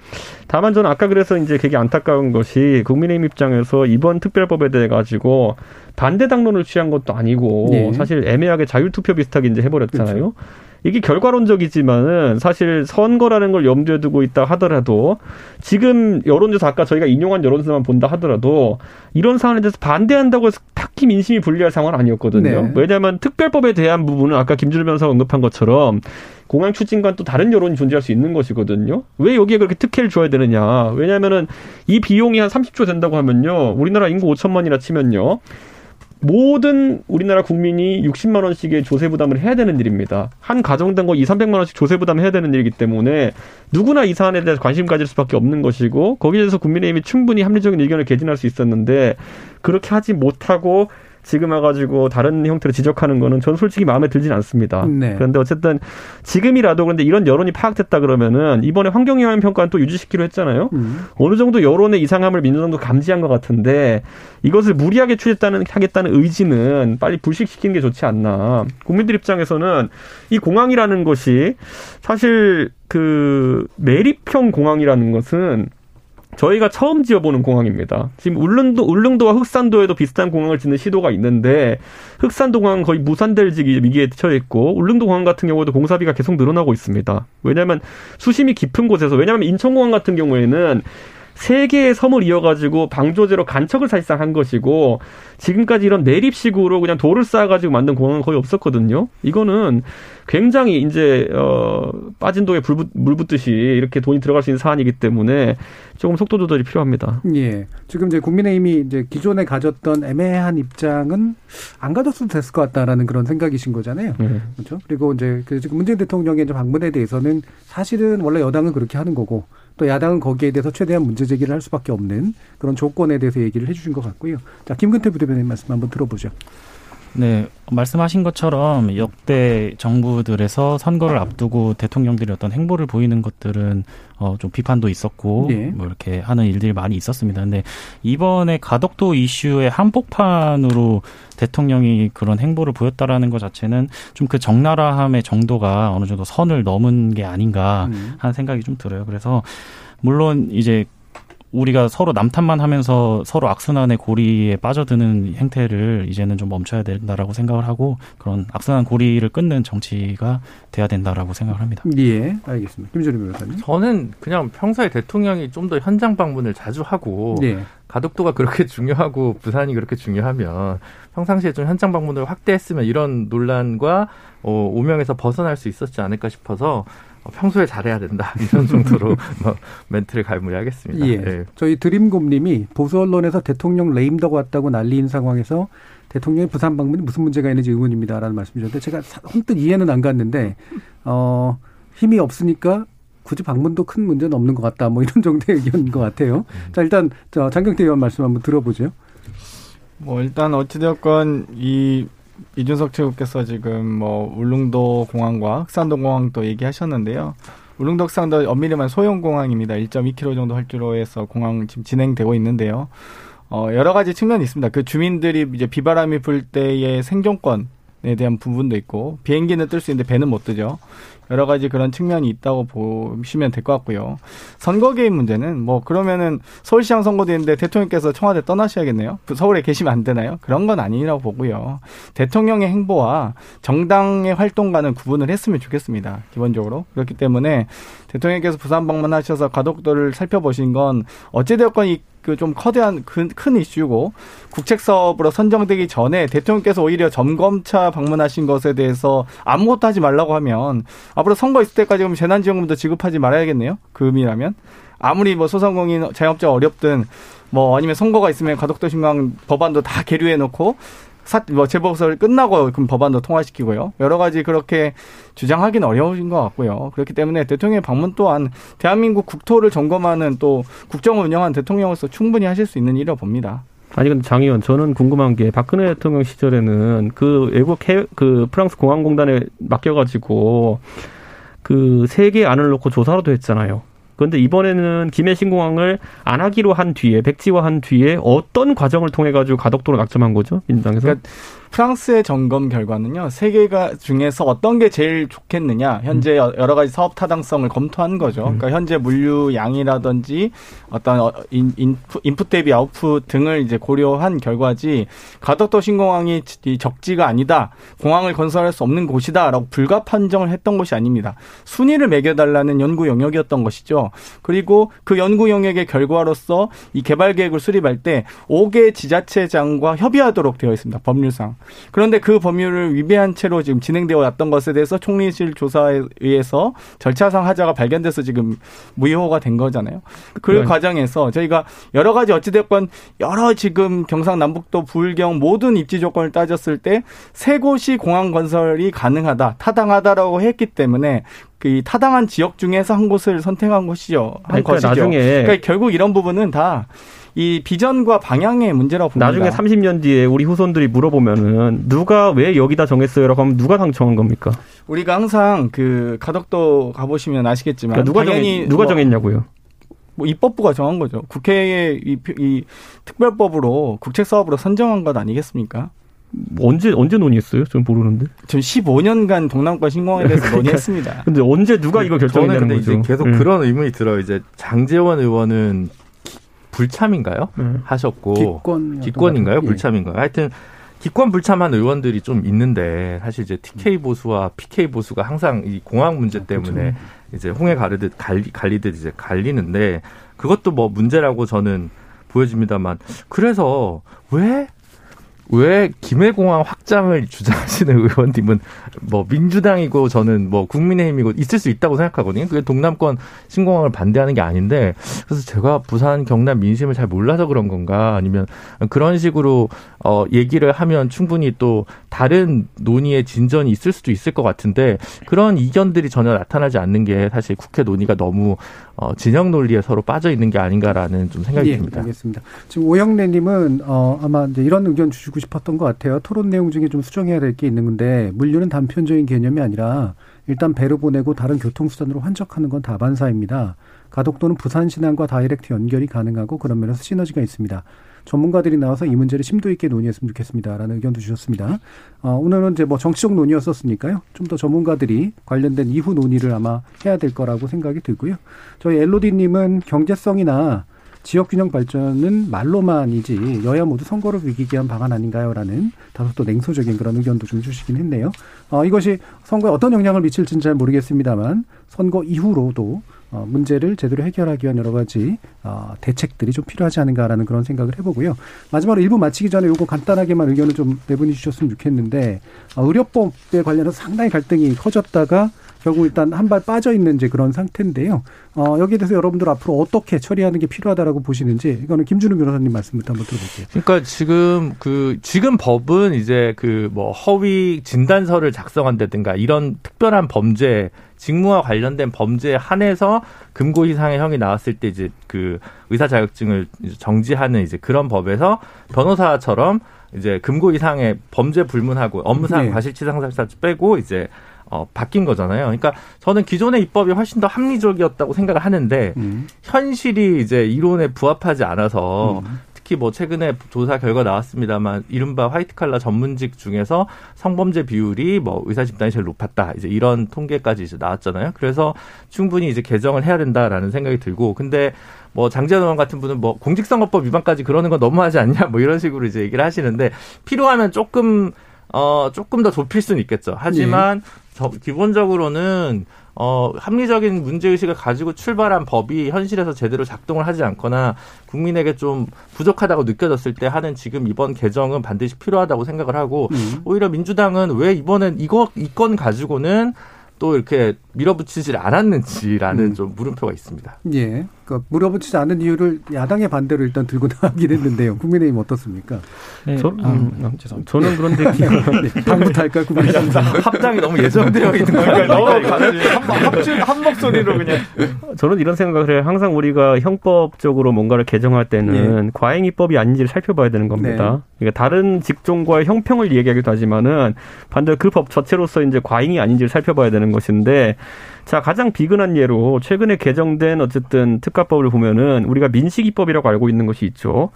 [SPEAKER 5] 다만 저는 아까 그래서 이제 되게 안타까운 것이 국민의힘 입장에서 이번 특별법에 대해 가지고 반대 당론을 취한 것도 아니고 예. 사실 애매하게 자율투표 비슷하게 이제 해버렸잖아요. 그렇죠. 이게 결과론적이지만은 사실 선거라는 걸 염두에 두고 있다 하더라도 지금 여론조사 아까 저희가 인용한 여론조사만 본다 하더라도 이런 사안에 대해서 반대한다고 해서 딱히 민심이 불리할 상황은 아니었거든요. 네. 왜냐하면 특별법에 대한 부분은 아까 김준일 변호사가 언급한 것처럼 공항 추진과 또 다른 여론이 존재할 수 있는 것이거든요. 왜 여기에 그렇게 특혜를 줘야 되느냐. 왜냐하면은 이 비용이 한 30조 된다고 하면요. 우리나라 인구 5천만이나 치면요. 모든 우리나라 국민이 60만 원씩의 조세 부담을 해야 되는 일입니다. 한 가정당 거 2, 300만 원씩 조세 부담을 해야 되는 일이기 때문에 누구나 이 사안에 대해서 관심 가질 수밖에 없는 것이고 거기에 대해서 국민의힘이 충분히 합리적인 의견을 개진할 수 있었는데 그렇게 하지 못하고 지금 와가지고 다른 형태로 지적하는 거는 전 솔직히 마음에 들진 않습니다. 네. 그런데 어쨌든 지금이라도 그런데 이런 여론이 파악됐다 그러면은 이번에 환경영향 평가는 또 유지시키기로 했잖아요. 음. 어느 정도 여론의 이상함을 민주당도 감지한 것 같은데 이것을 무리하게 추진하는 하겠다는 의지는 빨리 불식시키는 게 좋지 않나. 국민들 입장에서는 이 공항이라는 것이 사실 그 매립형 공항이라는 것은 저희가 처음 지어보는 공항입니다. 지금 울릉도, 울릉도와 흑산도에도 비슷한 공항을 짓는 시도가 있는데 흑산도 공항은 거의 무산될 위기에 처해 있고 울릉도 공항 같은 경우도 공사비가 계속 늘어나고 있습니다. 왜냐하면 수심이 깊은 곳에서 왜냐하면 인천공항 같은 경우에는 세 개의 섬을 이어가지고 방조제로 간척을 사실상 한 것이고 지금까지 이런 내립식으로 그냥 돌을 쌓아가지고 만든 공항은 거의 없었거든요. 이거는 굉장히 이제 어 빠진 독에 불, 물 붓듯이 이렇게 돈이 들어갈 수 있는 사안이기 때문에 조금 속도 조절이 필요합니다.
[SPEAKER 2] 예. 지금 이제 국민의힘이 이제 기존에 가졌던 애매한 입장은 안 가졌어도 됐을 것 같다라는 그런 생각이신 거잖아요. 예. 그렇죠. 그리고 이제 그 지금 문재인 대통령의 이제 방문에 대해서는 사실은 원래 여당은 그렇게 하는 거고 또 야당은 거기에 대해서 최대한 문제 제기를 할 수밖에 없는 그런 조건에 대해서 얘기를 해주신 것 같고요. 자, 김근태 부대변인 말씀 한번 들어보죠.
[SPEAKER 7] 네, 말씀하신 것처럼 역대 정부들에서 선거를 앞두고 대통령들이 어떤 행보를 보이는 것들은 어, 좀 비판도 있었고 네. 뭐 이렇게 하는 일들이 많이 있었습니다. 근데 이번에 가덕도 이슈의 한복판으로 대통령이 그런 행보를 보였다라는 것 자체는 좀 그 적나라함의 정도가 어느 정도 선을 넘은 게 아닌가 음. 하는 생각이 좀 들어요. 그래서 물론 이제 우리가 서로 남탓만 하면서 서로 악순환의 고리에 빠져드는 행태를 이제는 좀 멈춰야 된다라고 생각을 하고 그런 악순환 고리를 끊는 정치가 돼야 된다라고 생각을 합니다.
[SPEAKER 2] 예, 알겠습니다. 김준일 변호사님.
[SPEAKER 6] 저는 그냥 평소에 대통령이 좀 더 현장 방문을 자주 하고 예. 가덕도가 그렇게 중요하고 부산이 그렇게 중요하면 평상시에 좀 현장 방문을 확대했으면 이런 논란과 어, 오명에서 벗어날 수 있었지 않을까 싶어서 어, 평소에 잘해야 된다 이런 정도로 뭐 멘트를 갈무리하겠습니다.
[SPEAKER 2] 예. 예. 저희 드림곰님이 보수 언론에서 대통령 레임덕 왔다고 난리인 상황에서 대통령의 부산 방문이 무슨 문제가 있는지 의문입니다라는 말씀 주셨는데 제가 혼뜻 이해는 안 갔는데 어 힘이 없으니까 굳이 방문도 큰 문제는 없는 것 같다. 뭐 이런 정도의 의견인 것 같아요. 자 일단 저 장경태 의원 말씀 한번 들어보죠.
[SPEAKER 4] 뭐 일단 어찌되었건 이 이준석 최고께서 지금 뭐 울릉도 공항과 흑산도 공항도 얘기하셨는데요. 울릉도 흑산도 엄밀히 말 소형 공항입니다. 1.2km 정도 활주로 에서 공항 지금 진행되고 있는데요. 어, 여러 가지 측면이 있습니다. 그 주민들이 이제 비바람이 불 때의 생존권에 대한 부분도 있고 비행기는 뜰 수 있는데 배는 못 뜨죠. 여러 가지 그런 측면이 있다고 보시면 될 것 같고요. 선거 개입 문제는 뭐 그러면은 서울시장 선거도 있는데 대통령께서 청와대 떠나셔야겠네요. 그 서울에 계시면 안 되나요? 그런 건 아니라고 보고요. 대통령의 행보와 정당의 활동과는 구분을 했으면 좋겠습니다. 기본적으로. 그렇기 때문에 대통령께서 부산 방문하셔서 가덕도를 살펴보신 건 어찌되었건 이 그좀 커다란 큰, 큰 이슈고 국책 사업으로 선정되기 전에 대통령께서 오히려 점검차 방문하신 것에 대해서 아무것도 하지 말라고 하면 앞으로 선거 있을 때까지 그럼 재난지원금도 지급하지 말아야겠네요. 그 의미라면 아무리 뭐 소상공인 자영업자 어렵든 뭐 아니면 선거가 있으면 가덕도 신강 법안도 다 계류해 놓고 사, 뭐 재보궐 끝나고 그럼 법안도 통과시키고요. 여러 가지 그렇게 주장하기는 어려우신 것 같고요. 그렇기 때문에 대통령의 방문 또한 대한민국 국토를 점검하는 또 국정을 운영하는 대통령으로서 충분히 하실 수 있는 일이라고 봅니다.
[SPEAKER 5] 아니 근데 장 의원 저는 궁금한 게 박근혜 대통령 시절에는 그 외국 해, 그 프랑스 공항공단에 맡겨가지고 그 세계 안을 놓고 조사로도 했잖아요. 그런데 이번에는 김해 신공항을 안 하기로 한 뒤에 백지화한 뒤에 어떤 과정을 통해 가지고 가덕도로 낙점한 거죠 민주당에서?
[SPEAKER 4] 그러니까 프랑스의 점검 결과는요 세 개가 중에서 어떤 게 제일 좋겠느냐 현재 음. 여러 가지 사업 타당성을 검토한 거죠. 음. 그러니까 현재 물류 양이라든지 어떤 어, 인, 인프, 인풋 대비 아웃풋 등을 이제 고려한 결과지 가덕도 신공항이 적지가 아니다 공항을 건설할 수 없는 곳이다라고 불가 판정을 했던 것이 아닙니다. 순위를 매겨달라는 연구 영역이었던 것이죠. 그리고 그 연구 영역의 결과로서 이 개발 계획을 수립할 때 5개 지자체장과 협의하도록 되어 있습니다. 법률상. 그런데 그 법률을 위배한 채로 지금 진행되어 왔던 것에 대해서 총리실 조사에 의해서 절차상 하자가 발견돼서 지금 무효가 된 거잖아요. 그 네. 과정에서 저희가 여러 가지 어찌됐건 여러 지금 경상남북도 불경 모든 입지 조건을 따졌을 때 세 곳이 공항 건설이 가능하다, 타당하다라고 했기 때문에 그 타당한 지역 중에서 한 곳을 선택한 것이죠. 한 그러니까 것이죠. 나중에 그러니까 결국 이런 부분은 다 이 비전과 방향의 문제라고 봅니다.
[SPEAKER 5] 나중에 30년 뒤에 우리 후손들이 물어보면은 누가 왜 여기다 정했어요라고 하면 누가 당청한 겁니까?
[SPEAKER 4] 우리가 항상 그 가덕도 가보시면 아시겠지만
[SPEAKER 5] 그러니까 누가 정했, 누가 뭐 정했냐고요?
[SPEAKER 4] 뭐 입법부가 정한 거죠. 국회의 이, 이 특별법으로 국책 사업으로 선정한 것 아니겠습니까?
[SPEAKER 5] 언제 언제 논의했어요? 저는 모르는데.
[SPEAKER 4] 전 15년간 동남권 신공항에 대해서 그러니까 논의했습니다.
[SPEAKER 5] 근데 언제 누가 이걸 결정했냐는 거죠.
[SPEAKER 6] 이제 계속 음. 그런 의문이 들어요. 이제 장재원 의원은 불참인가요? 음. 하셨고 기권 기권인가요? 예. 불참인가요? 하여튼 기권 불참한 의원들이 좀 있는데 사실 이제 TK 보수와 PK 보수가 항상 이 공항 문제 아, 때문에 그렇죠. 이제 홍해 가르듯 갈리, 갈리듯 이제 갈리는데 그것도 뭐 문제라고 저는 보여집니다만 그래서 왜 왜 김해공항 확장을 주장하시는 의원님은 뭐 민주당이고 저는 뭐 국민의힘이고 있을 수 있다고 생각하거든요. 그게 동남권 신공항을 반대하는 게 아닌데 그래서 제가 부산 경남 민심을 잘 몰라서 그런 건가 아니면 그런 식으로 어 얘기를 하면 충분히 또 다른 논의의 진전이 있을 수도 있을 것 같은데 그런 이견들이 전혀 나타나지 않는 게 사실 국회 논의가 너무 어 진영 논리에 서로 빠져 있는 게 아닌가라는 좀 생각이
[SPEAKER 2] 예,
[SPEAKER 6] 듭니다.
[SPEAKER 2] 알겠습니다. 지금 오영래님은 어 아마 이런 의견 주시고 싶었던 것 같아요. 토론 내용 중에 좀 수정해야 될 게 있는 건데 물류는 단편적인 개념이 아니라 일단 배로 보내고 다른 교통수단으로 환적하는 건 다반사입니다. 가덕도는 부산 신항과 다이렉트 연결이 가능하고 그런 면에서 시너지가 있습니다. 전문가들이 나와서 이 문제를 심도 있게 논의했으면 좋겠습니다라는 의견도 주셨습니다. 어, 오늘은 이제 뭐 정치적 논의였었으니까요. 좀 더 전문가들이 관련된 이후 논의를 아마 해야 될 거라고 생각이 들고요. 저희 엘로디님은 경제성이나 지역균형 발전은 말로만이지 여야 모두 선거를 이기게 한 방안 아닌가요라는 다소 또 냉소적인 그런 의견도 좀 주시긴 했네요. 어, 이것이 선거에 어떤 영향을 미칠지는 잘 모르겠습니다만 선거 이후로도 어, 문제를 제대로 해결하기 위한 여러 가지 어, 대책들이 좀 필요하지 않은가라는 그런 생각을 해보고요. 마지막으로 일부 마치기 전에 요거 간단하게만 의견을 좀 내분해 주셨으면 좋겠는데 어, 의료법에 관련해서 상당히 갈등이 커졌다가 결국 일단 한 발 빠져 있는 이제 그런 상태인데요. 어, 여기에 대해서 여러분들 앞으로 어떻게 처리하는 게 필요하다라고 보시는지 이거는 김준우 변호사님 말씀부터 한번 들어볼게요.
[SPEAKER 6] 그러니까 지금 그 지금 법은 이제 그 뭐 허위 진단서를 작성한다든가 이런 특별한 범죄 직무와 관련된 범죄에 한해서 금고 이상의 형이 나왔을 때 이제 그 의사 자격증을 정지하는 이제 그런 법에서 변호사처럼 이제 금고 이상의 범죄 불문하고 업무상 네. 과실치상살사 빼고 이제 어, 바뀐 거잖아요. 그러니까 저는 기존의 입법이 훨씬 더 합리적이었다고 생각을 하는데 음. 현실이 이제 이론에 부합하지 않아서 음. 특히 뭐 최근에 조사 결과 나왔습니다만 이른바 화이트 칼라 전문직 중에서 성범죄 비율이 뭐 의사 집단이 제일 높았다. 이제 이런 통계까지 이제 나왔잖아요. 그래서 충분히 이제 개정을 해야 된다라는 생각이 들고 근데 뭐 장재현 의원 같은 분은 뭐 공직선거법 위반까지 그러는 건 너무하지 않냐 뭐 이런 식으로 이제 얘기를 하시는데 필요하면 조금 어 조금 더 좁힐 수는 있겠죠. 하지만 네. 저, 기본적으로는 어, 합리적인 문제의식을 가지고 출발한 법이 현실에서 제대로 작동을 하지 않거나 국민에게 좀 부족하다고 느껴졌을 때 하는 지금 이번 개정은 반드시 필요하다고 생각을 하고 음. 오히려 민주당은 왜 이번엔 이거 이 건 가지고는 또 이렇게 밀어붙이질 않았는지라는 음. 좀 물음표가 있습니다.
[SPEAKER 2] 예. 그러니까 밀어붙이지 않은 이유를 야당의 반대로 일단 들고 나가긴 했는데요. 국민의힘 어떻습니까?
[SPEAKER 5] 네. 저, 아, 음, 음, 죄송합니다. 저는 그런데
[SPEAKER 2] 네. 당부터 할까요? 국민의힘
[SPEAKER 6] 합당이 너무 예정되어 있는 거니까 너무
[SPEAKER 4] 한, 한 목소리로 그냥.
[SPEAKER 5] 저는 이런 생각을 해요. 항상 우리가 형법적으로 뭔가를 개정할 때는 네. 과잉입법이 아닌지를 살펴봐야 되는 겁니다. 네. 그러니까 다른 직종과의 형평을 얘기하기도 하지만은 반대로 그 법 자체로서 이제 과잉이 아닌지를 살펴봐야 되는 것인데 자, 가장 비근한 예로 최근에 개정된 어쨌든 특가법을 보면은 우리가 민식이법이라고 알고 있는 것이 있죠.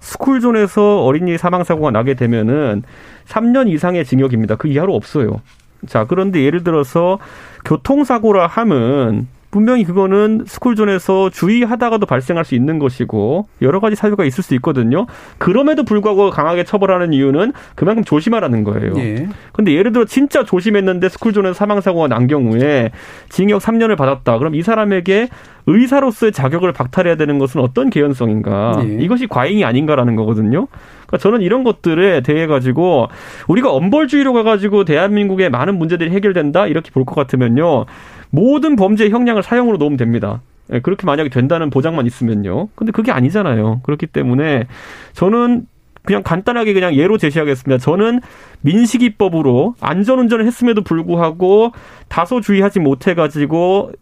[SPEAKER 5] 스쿨존에서 어린이 사망 사고가 나게 되면은 3년 이상의 징역입니다. 그 이하로 없어요. 자, 그런데 예를 들어서 교통사고라 함은 분명히 그거는 스쿨존에서 주의하다가도 발생할 수 있는 것이고 여러 가지 사유가 있을 수 있거든요. 그럼에도 불구하고 강하게 처벌하는 이유는 그만큼 조심하라는 거예요. 예. 근데 예를 들어 진짜 조심했는데 스쿨존에서 사망 사고가 난 경우에 징역 3년을 받았다. 그럼 이 사람에게 의사로서의 자격을 박탈해야 되는 것은 어떤 개연성인가? 예. 이것이 과잉이 아닌가라는 거거든요. 그러니까 저는 이런 것들에 대해 가지고 우리가 엄벌주의로 가가지고 대한민국의 많은 문제들이 해결된다 이렇게 볼 것 같으면요. 모든 범죄 형량을 사형으로 놓으면 됩니다. 예, 그렇게 만약에 된다는 보장만 있으면요. 근데 그게 아니잖아요. 그렇기 때문에 저는 그냥 간단하게 그냥 예로 제시하겠습니다. 저는 민식이법으로 안전운전을 했음에도 불구하고 다소 주의하지 못해가지고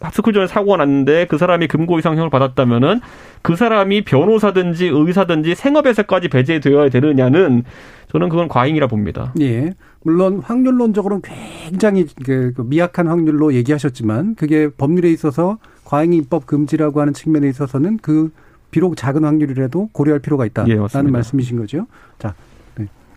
[SPEAKER 5] 합숙 전에 사고가 났는데 그 사람이 금고 이상형을 받았다면은 그 사람이 변호사든지 의사든지 생업에서까지 배제되어야 되느냐는 저는 그건 과잉이라 봅니다.
[SPEAKER 2] 예. 물론 확률론적으로는 굉장히 그, 그 미약한 확률로 얘기하셨지만 그게 법률에 있어서 과잉 입법 금지라고 하는 측면에 있어서는 그 비록 작은 확률이라도 고려할 필요가 있다라는 예, 말씀이신 거죠. 자,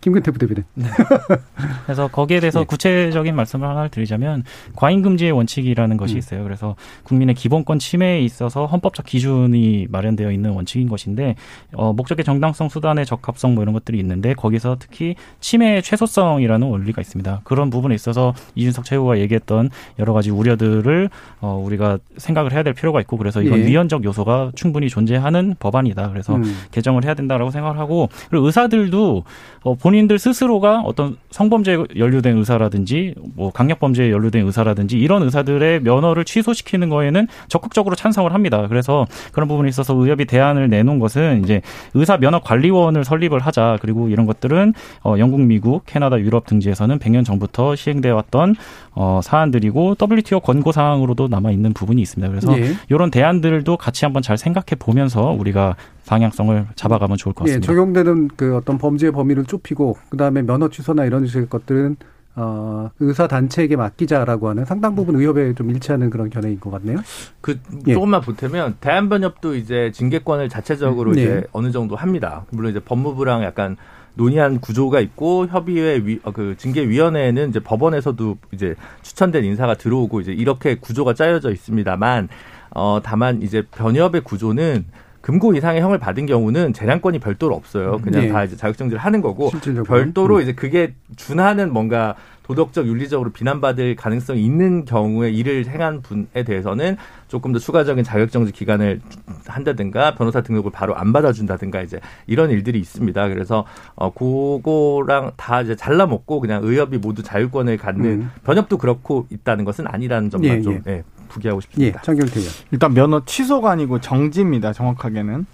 [SPEAKER 2] 김근태 부대변인.
[SPEAKER 7] 네. 그래서 거기에 대해서 네. 구체적인 말씀을 하나 드리자면 과잉 금지의 원칙이라는 것이 음. 있어요. 그래서 국민의 기본권 침해에 있어서 헌법적 기준이 마련되어 있는 원칙인 것인데 어, 목적의 정당성, 수단의 적합성 뭐 이런 것들이 있는데 거기서 특히 침해의 최소성이라는 원리가 있습니다. 그런 부분에 있어서 이준석 최고가 얘기했던 여러 가지 우려들을 어, 우리가 생각을 해야 될 필요가 있고 그래서 이건 예. 위헌적 요소가 충분히 존재하는 법안이다. 그래서 음. 개정을 해야 된다라고 생각을 하고 그리고 의사들도 어, 본 인들 스스로가 어떤 성범죄에 연루된 의사라든지 뭐 강력범죄에 연루된 의사라든지 이런 의사들의 면허를 취소시키는 거에는 적극적으로 찬성을 합니다. 그래서 그런 부분에 있어서 의협이 대안을 내놓은 것은 이제 의사 면허 관리원을 설립을 하자. 그리고 이런 것들은 어, 영국, 미국, 캐나다, 유럽 등지에서는 100년 전부터 시행되어 왔던 어, 사안들이고 WTO 권고 사항으로도 남아 있는 부분이 있습니다. 그래서 예. 이런 대안들도 같이 한번 잘 생각해 보면서 우리가 방향성을 잡아가면 좋을 것 예, 같습니다.
[SPEAKER 2] 예, 적용되는 그 어떤 범죄의 범위를 좁히고 그다음에 면허 취소나 이런 식의 것들은 어, 의사 단체에게 맡기자라고 하는 상당 부분 의협에 좀 일치하는 그런 견해인 것 같네요.
[SPEAKER 6] 그 예. 조금만 보태면 대한변협도 이제 징계권을 자체적으로 네. 이제 어느 정도 합니다. 물론 이제 법무부랑 약간 논의한 구조가 있고 협의회 위, 어, 그 징계위원회에는 이제 법원에서도 이제 추천된 인사가 들어오고 이제 이렇게 구조가 짜여져 있습니다만 어 다만 이제 변협의 구조는 금고 이상의 형을 받은 경우는 재량권이 별도로 없어요. 그냥 네. 다 이제 자격정지를 하는 거고 실질적으로. 별도로 음. 이제 그게 준하는 뭔가 도덕적 윤리적으로 비난받을 가능성이 있는 경우에 일을 행한 분에 대해서는 조금 더 추가적인 자격정지 기간을 한다든가 변호사 등록을 바로 안 받아준다든가 이제 이런 일들이 있습니다. 그래서 어 그거랑 다 이제 잘라먹고 그냥 의협이 모두 자율권을 갖는 음. 변협도 그렇고 있다는 것은 아니라는 점만 예, 좀 예. 예, 부기하고 싶습니다.
[SPEAKER 2] 예, 장경태 의원.
[SPEAKER 4] 일단 면허 취소가 아니고 정지입니다. 정확하게는.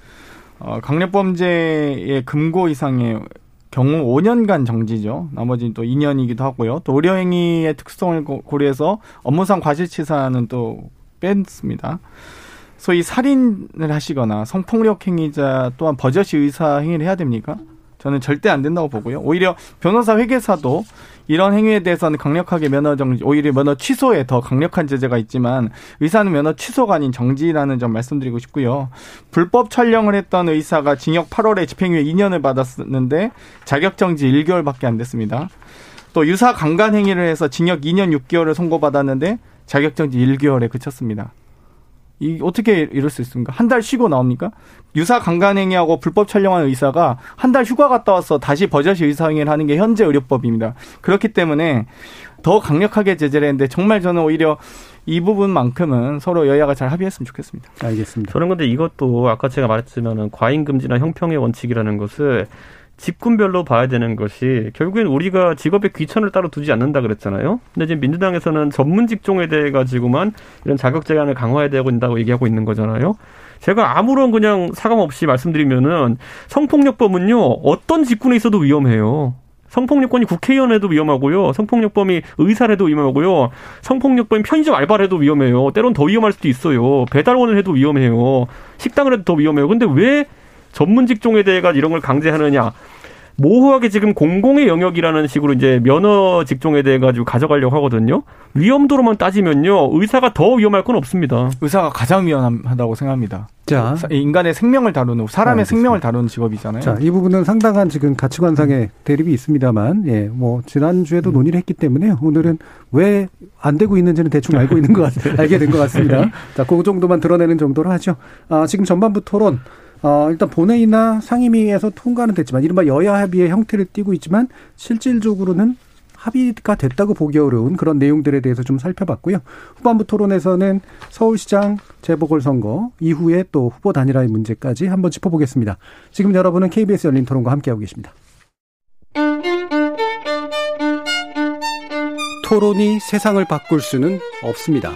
[SPEAKER 4] 어, 강력범죄의 금고 이상의 경우 5년간 정지죠. 나머지는 또 2년이기도 하고요. 또 의료행위의 특성을 고려해서 업무상 과실치사는 또 뺐습니다. 소위 살인을 하시거나 성폭력 행위자 또한 버젓이 의사 행위를 해야 됩니까? 저는 절대 안 된다고 보고요. 오히려 변호사 회계사도 이런 행위에 대해서는 강력하게 면허 정지, 오히려 면허 취소에 더 강력한 제재가 있지만 의사는 면허 취소가 아닌 정지라는 점 말씀드리고 싶고요. 불법 촬영을 했던 의사가 징역 8월에 집행유예 2년을 받았는데 자격 정지 1개월밖에 안 됐습니다. 또 유사 강간 행위를 해서 징역 2년 6개월을 선고받았는데 자격 정지 1개월에 그쳤습니다. 이 어떻게 이럴 수 있습니까? 한 달 쉬고 나옵니까? 유사 강간행위하고 불법 촬영한 의사가 한 달 휴가 갔다 와서 다시 버젓이 의사행위를 하는 게 현재 의료법입니다. 그렇기 때문에 더 강력하게 제재를 했는데 정말 저는 오히려 이 부분만큼은 서로 여야가 잘 합의했으면 좋겠습니다.
[SPEAKER 2] 알겠습니다.
[SPEAKER 5] 저는 근데 이것도 아까 제가 말했지만은 과잉 금지나 형평의 원칙이라는 것을 직군별로 봐야 되는 것이 결국엔 우리가 직업의 귀천을 따로 두지 않는다 그랬잖아요. 근데 지금 민주당에서는 전문 직종에 대해 가지고만 이런 자격 제한을 강화해야 된다고 얘기하고 있는 거잖아요. 제가 아무런 그냥 사감 없이 말씀드리면은 성폭력범은요 어떤 직군에 있어도 위험해요. 성폭력범이 국회의원에도 위험하고요. 성폭력범이 의사를 해도 위험하고요. 성폭력범이 편의점 알바를 해도 위험해요. 때론 더 위험할 수도 있어요. 배달원을 해도 위험해요. 식당을 해도 더 위험해요. 근데 왜 전문 직종에 대해 가 이런 걸 강제하느냐. 모호하게 지금 공공의 영역이라는 식으로 이제 면허 직종에 대해 가지고 가져가려고 하거든요. 위험도로만 따지면요. 의사가 더 위험할 건 없습니다.
[SPEAKER 4] 의사가 가장 위험하다고 생각합니다. 자, 인간의 생명을 다루는 사람의 알겠습니다. 생명을 다루는 직업이잖아요.
[SPEAKER 2] 자, 이 부분은 상당한 지금 가치관상의 대립이 있습니다만, 예, 뭐 지난주에도 음. 논의를 했기 때문에 오늘은 왜 안 되고 있는지는 대충 알고 있는 것 같, 알게 된 것 같습니다. 자, 그 정도만 드러내는 정도로 하죠. 아, 지금 전반부 토론 어, 일단 본회의나 상임위에서 통과는 됐지만 이른바 여야 합의의 형태를 띠고 있지만 실질적으로는 합의가 됐다고 보기 어려운 그런 내용들에 대해서 좀 살펴봤고요. 후반부 토론에서는 서울시장 재보궐선거 이후에 또 후보 단일화의 문제까지 한번 짚어보겠습니다. 지금 여러분은 KBS 열린 토론과 함께하고 계십니다. 토론이 세상을 바꿀 수는 없습니다.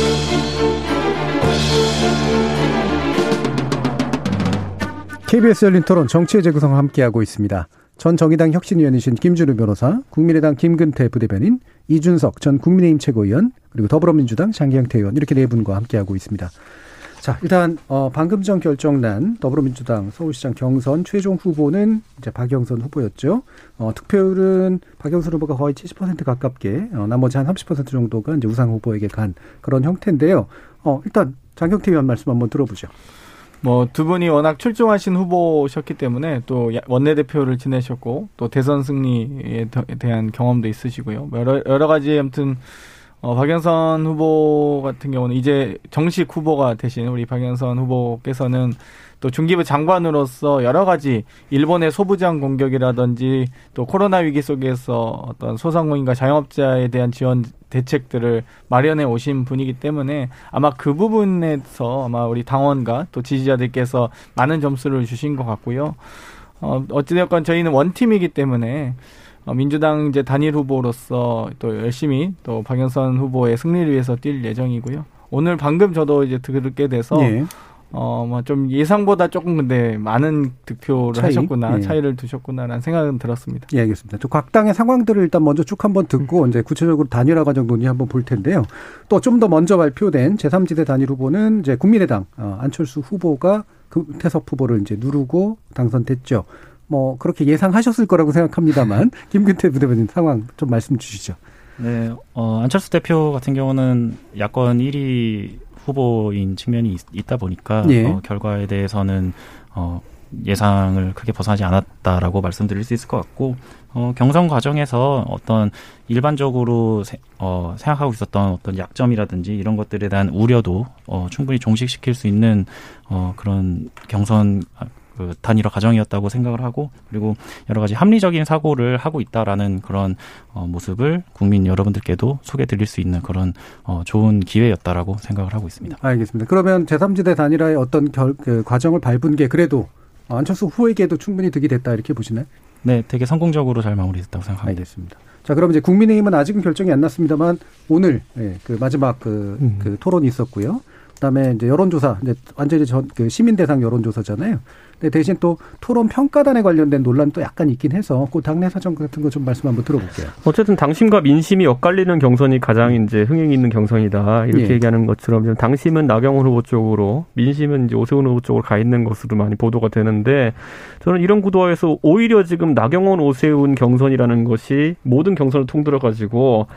[SPEAKER 2] KBS 열린 토론 정치의 재구성 함께하고 있습니다. 전 정의당 혁신위원이신 김준우 변호사, 국민의당 김근태 부대변인, 이준석 전 국민의힘 최고위원, 그리고 더불어민주당 장기영태 의원 이렇게 네 분과 함께하고 있습니다. 자, 일단 어 방금 전 결정난 더불어민주당 서울시장 경선 최종 후보는 이제 박영선 후보였죠. 어 득표율은 박영선 후보가 거의 70% 가깝게 어 나머지 한 30% 정도가 이제 우상 후보에게 간 그런 형태인데요. 어 일단 장경태 의원 말씀 한번 들어보죠.
[SPEAKER 4] 뭐 두 분이 워낙 출중하신 후보셨기 때문에 또 원내대표를 지내셨고 또 대선 승리에 대한 경험도 있으시고요. 뭐 여러 여러 가지 아무튼 어, 박영선 후보 같은 경우는 이제 정식 후보가 되신 우리 박영선 후보께서는 또 중기부 장관으로서 여러 가지 일본의 소부장 공격이라든지 또 코로나 위기 속에서 어떤 소상공인과 자영업자에 대한 지원 대책들을 마련해 오신 분이기 때문에 아마 그 부분에서 아마 우리 당원과 또 지지자들께서 많은 점수를 주신 것 같고요. 어, 어찌되었건 저희는 원팀이기 때문에 어, 민주당 이제 단일 후보로서 또 열심히 또 박영선 후보의 승리를 위해서 뛸 예정이고요. 오늘 방금 저도 이제 듣게 돼서 예. 어 뭐 좀 예상보다 조금 근데 많은 득표를 차이? 하셨구나 예. 차이를 두셨구나라는 생각은 들었습니다.
[SPEAKER 2] 예, 알겠습니다. 각 당의 상황들을 일단 먼저 쭉 한번 듣고 음. 이제 구체적으로 단일화 과정 논의 한번 볼 텐데요. 또 좀 더 먼저 발표된 제3지대 단일 후보는 이제 국민의당 어, 안철수 후보가 그태석 후보를 이제 누르고 당선됐죠. 뭐 그렇게 예상하셨을 거라고 생각합니다만 김근태 부대변인 상황 좀 말씀 주시죠.
[SPEAKER 7] 네, 어, 안철수 대표 같은 경우는 야권 1위 후보인 측면이 있, 다 보니까 예. 어, 결과에 대해서는 어, 예상을 크게 벗어나지 않았다라고 말씀드릴 수 있을 것 같고 어, 경선 과정에서 어떤 일반적으로 세, 어, 생각하고 있었던 어떤 약점이라든지 이런 것들에 대한 우려도 어, 충분히 종식시킬 수 있는 어, 그런 경선 그 단일화 과정이었다고 생각을 하고 그리고 여러 가지 합리적인 사고를 하고 있다라는 그런 어, 모습을 국민 여러분들께도 소개드릴 수 있는 그런 어, 좋은 기회였다라고 생각을 하고 있습니다.
[SPEAKER 2] 알겠습니다. 그러면 제3지대 단일화의 어떤 결, 그 과정을 밟은 게 그래도 안철수 후에게도 충분히 득이 됐다 이렇게 보시나요?
[SPEAKER 7] 네, 되게 성공적으로 잘 마무리됐다고 생각합니다.
[SPEAKER 2] 알겠습니다. 자, 그럼 이제 국민의힘은 아직은 결정이 안 났습니다만 오늘 예, 그 마지막 그, 음. 그 토론이 있었고요. 그다음에 이제 여론조사 이제 완전히 전 그 시민 대상 여론조사잖아요. 근데 대신 또 토론 평가단에 관련된 논란도 약간 있긴 해서 그 당내 사정 같은 거 좀 말씀 한번 들어볼게요.
[SPEAKER 5] 어쨌든 당심과 민심이 엇갈리는 경선이 가장 이제 흥행 있는 경선이다 이렇게 예. 얘기하는 것처럼 당심은 나경원 후보 쪽으로 민심은 이제 오세훈 후보 쪽으로 가 있는 것으로 많이 보도가 되는데 저는 이런 구도에서 오히려 지금 나경원 오세훈 경선이라는 것이 모든 경선을 통틀어 가지고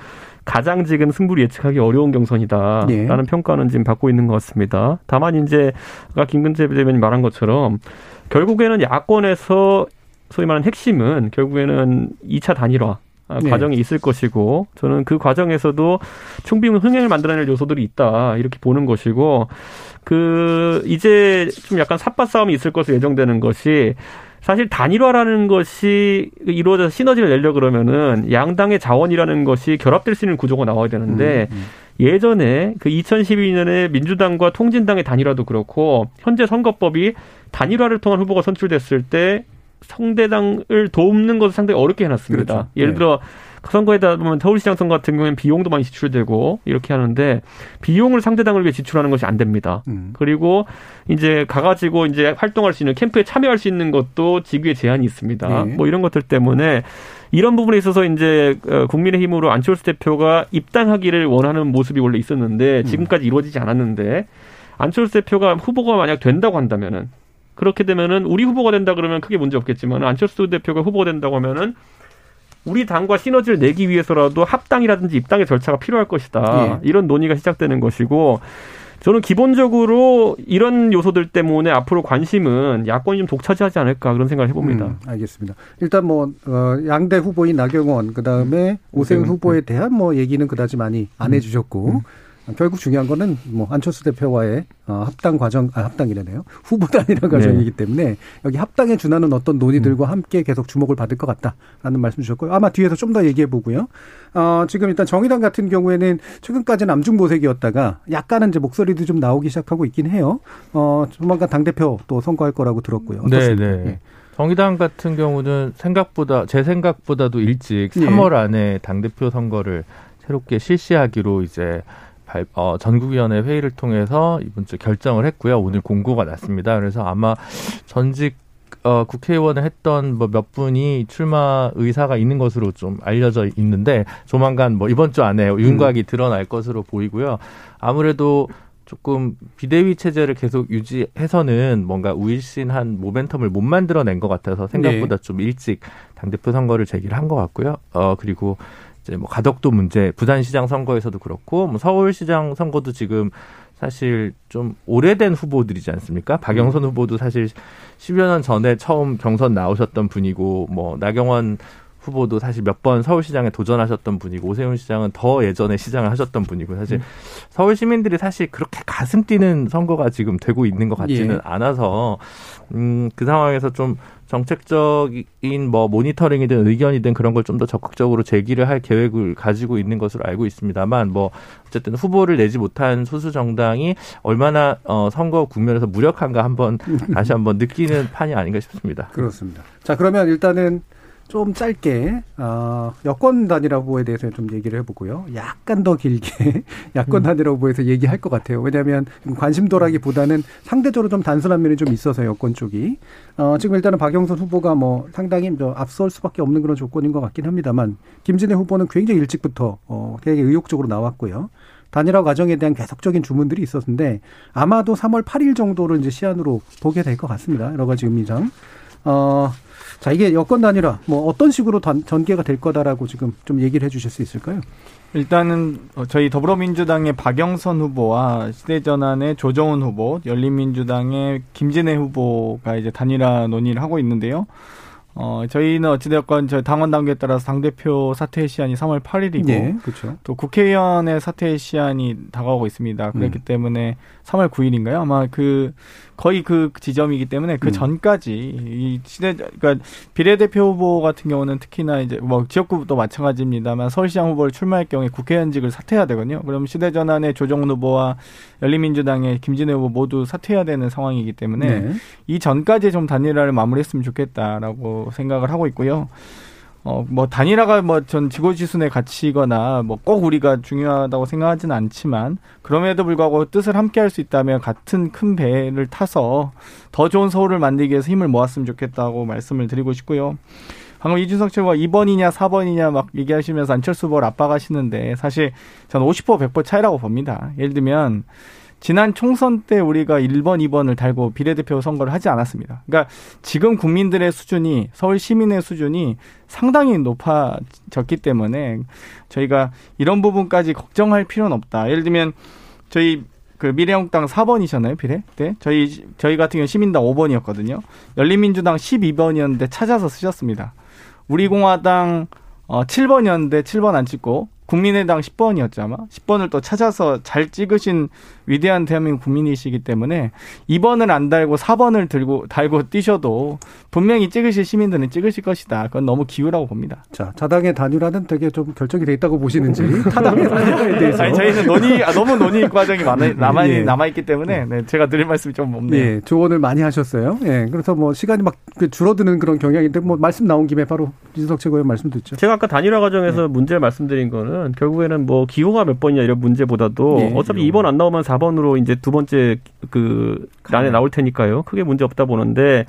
[SPEAKER 5] 가장 지금 승부를 예측하기 어려운 경선이다라는 예. 평가는 지금 받고 있는 것 같습니다. 다만 이제 아까 김근재 대변인 말한 것처럼 결국에는 야권에서 소위 말하는 핵심은 결국에는 2차 단일화 네. 과정이 있을 것이고 저는 그 과정에서도 충분히 흥행을 만들어낼 요소들이 있다 이렇게 보는 것이고 그 이제 좀 약간 삿바 싸움이 있을 것으로 예정되는 것이 사실 단일화라는 것이 이루어져서 시너지를 내려 그러면은 양당의 자원이라는 것이 결합될 수 있는 구조가 나와야 되는데 음, 음. 예전에 그 2012년에 민주당과 통진당의 단일화도 그렇고 현재 선거법이 단일화를 통한 후보가 선출됐을 때 성대당을 돕는 것을 상당히 어렵게 해놨습니다. 그렇죠. 예를 네. 들어 선거에다 보면 서울시장 선거 같은 경우에는 비용도 많이 지출되고 이렇게 하는데 비용을 상대당을 위해 지출하는 것이 안 됩니다. 음. 그리고 이제 가가지고 이제 활동할 수 있는 캠프에 참여할 수 있는 것도 직위에 제한이 있습니다. 네. 뭐 이런 것들 때문에 이런 부분에 있어서 이제 어, 국민의힘으로 안철수 대표가 입당하기를 원하는 모습이 원래 있었는데 음. 지금까지 이루어지지 않았는데 안철수 대표가 후보가 만약 된다고 한다면은 그렇게 되면은 우리 후보가 된다 그러면 크게 문제 없겠지만 안철수 대표가 후보가 된다고 하면은 우리 당과 시너지를 내기 위해서라도 합당이라든지 입당의 절차가 필요할 것이다. 예. 이런 논의가 시작되는 것이고 저는 기본적으로 이런 요소들 때문에 앞으로 관심은 야권이 좀 독차지하지 않을까 그런 생각을 해봅니다. 음,
[SPEAKER 2] 알겠습니다. 일단 뭐 어, 양대 후보인 나경원 그다음에 음. 오세훈 후보에 대한 뭐 얘기는 그다지 많이 안 음. 해주셨고 음. 결국 중요한 거는 뭐 안철수 대표와의 어, 합당 과정, 아, 합당이라네요. 후보 단일화 과정이기 네. 때문에 여기 합당에 준하는 어떤 논의들과 음. 함께 계속 주목을 받을 것 같다라는 말씀 주셨고요. 아마 뒤에서 좀 더 얘기해 보고요. 어, 지금 일단 정의당 같은 경우에는 최근까지는 암중보색이었다가 약간은 이제 목소리도 좀 나오기 시작하고 있긴 해요. 어, 조만간 당대표 또 선거할 거라고 들었고요.
[SPEAKER 6] 네, 네. 네. 정의당 같은 경우는 생각보다 제 생각보다도 일찍 3월 예. 안에 당 대표 선거를 새롭게 실시하기로 이제 발, 어, 전국위원회 회의를 통해서 이번 주 결정을 했고요. 오늘 공고가 났습니다. 그래서 아마 전직 어, 국회의원을 했던 뭐 몇 분이 출마 의사가 있는 것으로 좀 알려져 있는데 조만간 뭐 이번 주 안에 윤곽이 음. 드러날 것으로 보이고요. 아무래도 조금 비대위 체제를 계속 유지해서는 뭔가 우일신한 모멘텀을 못 만들어낸 것 같아서 생각보다 네. 좀 일찍 당대표 선거를 제기를 한 것 같고요. 어, 그리고 이제 뭐 가덕도 문제, 부산시장 선거에서도 그렇고, 뭐 서울시장 선거도 지금 사실 좀 오래된 후보들이지 않습니까? 박영선 음. 후보도 사실 10여 년 전에 처음 경선 나오셨던 분이고, 뭐 나경원 후보도 사실 몇 번 서울시장에 도전하셨던 분이고 오세훈 시장은 더 예전에 시장을 하셨던 분이고 사실 음. 서울 시민들이 사실 그렇게 가슴 뛰는 선거가 지금 되고 있는 것 같지는 예. 않아서 음, 그 상황에서 좀 정책적인 뭐 모니터링이든 의견이든 그런 걸 좀 더 적극적으로 제기를 할 계획을 가지고 있는 것으로 알고 있습니다만 뭐 어쨌든 후보를 내지 못한 소수 정당이 얼마나 어 선거 국면에서 무력한가 한번 다시 한번 느끼는 판이 아닌가 싶습니다.
[SPEAKER 2] 그렇습니다. 자 그러면 일단은 좀 짧게 어, 여권 단일 후보에 대해서 좀 얘기를 해보고요. 약간 더 길게 야권 음. 단일 후보에서 얘기할 것 같아요. 왜냐하면 관심도라기보다는 상대적으로 좀 단순한 면이 좀 있어서 여권 쪽이 어, 지금 일단은 박영선 후보가 뭐 상당히 앞설 수밖에 없는 그런 조건인 것 같긴 합니다만 김진애 후보는 굉장히 일찍부터 어, 되게 의욕적으로 나왔고요. 단일화 과정에 대한 계속적인 주문들이 있었는데 아마도 3월 8일 정도를 이제 시한으로 보게 될 것 같습니다. 여러 가지 의미상. 어, 자, 이게 여권 단일화 뭐 어떤 식으로 전개가 될 거다라고 지금 좀 얘기를 해 주실 수 있을까요?
[SPEAKER 4] 일단은 저희 더불어민주당의 박영선 후보와 시대전환의 조정훈 후보, 열린민주당의 김진애 후보가 이제 단일화 논의를 하고 있는데요. 어, 저희는 어찌되었건 저희 당원 단계에 따라서 당대표 사퇴 시한이 3월 8일이고. 예, 그렇죠. 또 국회의원의 사퇴 시한이 다가오고 있습니다. 그렇기 음. 때문에 3월 9일인가요? 아마 그, 거의 그 지점이기 때문에 그 음. 전까지 이 시대 그러니까 비례대표 후보 같은 경우는 특히나 이제 뭐 지역구도 마찬가지입니다만 서울시장 후보를 출마할 경우에 국회의원직을 사퇴해야 되거든요. 그럼 시대전환의 조정훈 후보와 열린민주당의 김진애 후보 모두 사퇴해야 되는 상황이기 때문에 네. 이 전까지 좀 단일화를 마무리했으면 좋겠다라고 생각을 하고 있고요. 어, 뭐, 단일화가 뭐, 전 지고지순의 가치거나, 뭐, 꼭 우리가 중요하다고 생각하지는 않지만, 그럼에도 불구하고 뜻을 함께 할 수 있다면 같은 큰 배를 타서 더 좋은 서울을 만들기 위해서 힘을 모았으면 좋겠다고 말씀을 드리고 싶고요. 방금 이준석 최고가 2번이냐 4번이냐 막 얘기하시면서 안철수 후보를 압박하시는데, 사실 저는 50% 100% 차이라고 봅니다. 예를 들면, 지난 총선 때 우리가 1번, 2번을 달고 비례대표 선거를 하지 않았습니다. 그러니까 지금 국민들의 수준이 서울 시민의 수준이 상당히 높아졌기 때문에 저희가 이런 부분까지 걱정할 필요는 없다. 예를 들면 저희 그 미래한국당 4번이셨나요, 비례? 네. 저희 저희 같은 경우 시민당 5번이었거든요. 열린민주당 12번이었는데 찾아서 쓰셨습니다. 우리공화당 어 7번이었는데 7번 안 찍고 국민의당 10번이었죠 아마 10번을 또 찾아서 잘 찍으신 위대한 대한민국 국민이시기 때문에 2번을 안 달고 4번을 들고 달고 뛰셔도 분명히 찍으실 시민들은 찍으실 것이다. 그건 너무 기우라고 봅니다.
[SPEAKER 2] 자, 자당의 단일화는 되게 좀 결정이 돼 있다고 보시는지 타당의 단일화에 대해서
[SPEAKER 4] 아니, 저희는 논의 아, 너무 논의 과정이 많아 남아 예. 남아 있기 때문에 네, 제가 드릴 말씀이 좀 없네요.
[SPEAKER 2] 예, 조언을 많이 하셨어요. 예, 그래서 뭐 시간이 막그 줄어드는 그런 경향인데 뭐 말씀 나온 김에 바로 이준석 최고의 말씀 듣죠.
[SPEAKER 5] 제가 아까 단일화 과정에서 네. 문제를 말씀드린 거는 결국에는 뭐 기호가 몇 번이냐 이런 문제보다도 예. 어차피 2번 안 나오면 4번으로 이제 두 번째 그 란에 나올 테니까요. 크게 문제 없다 보는데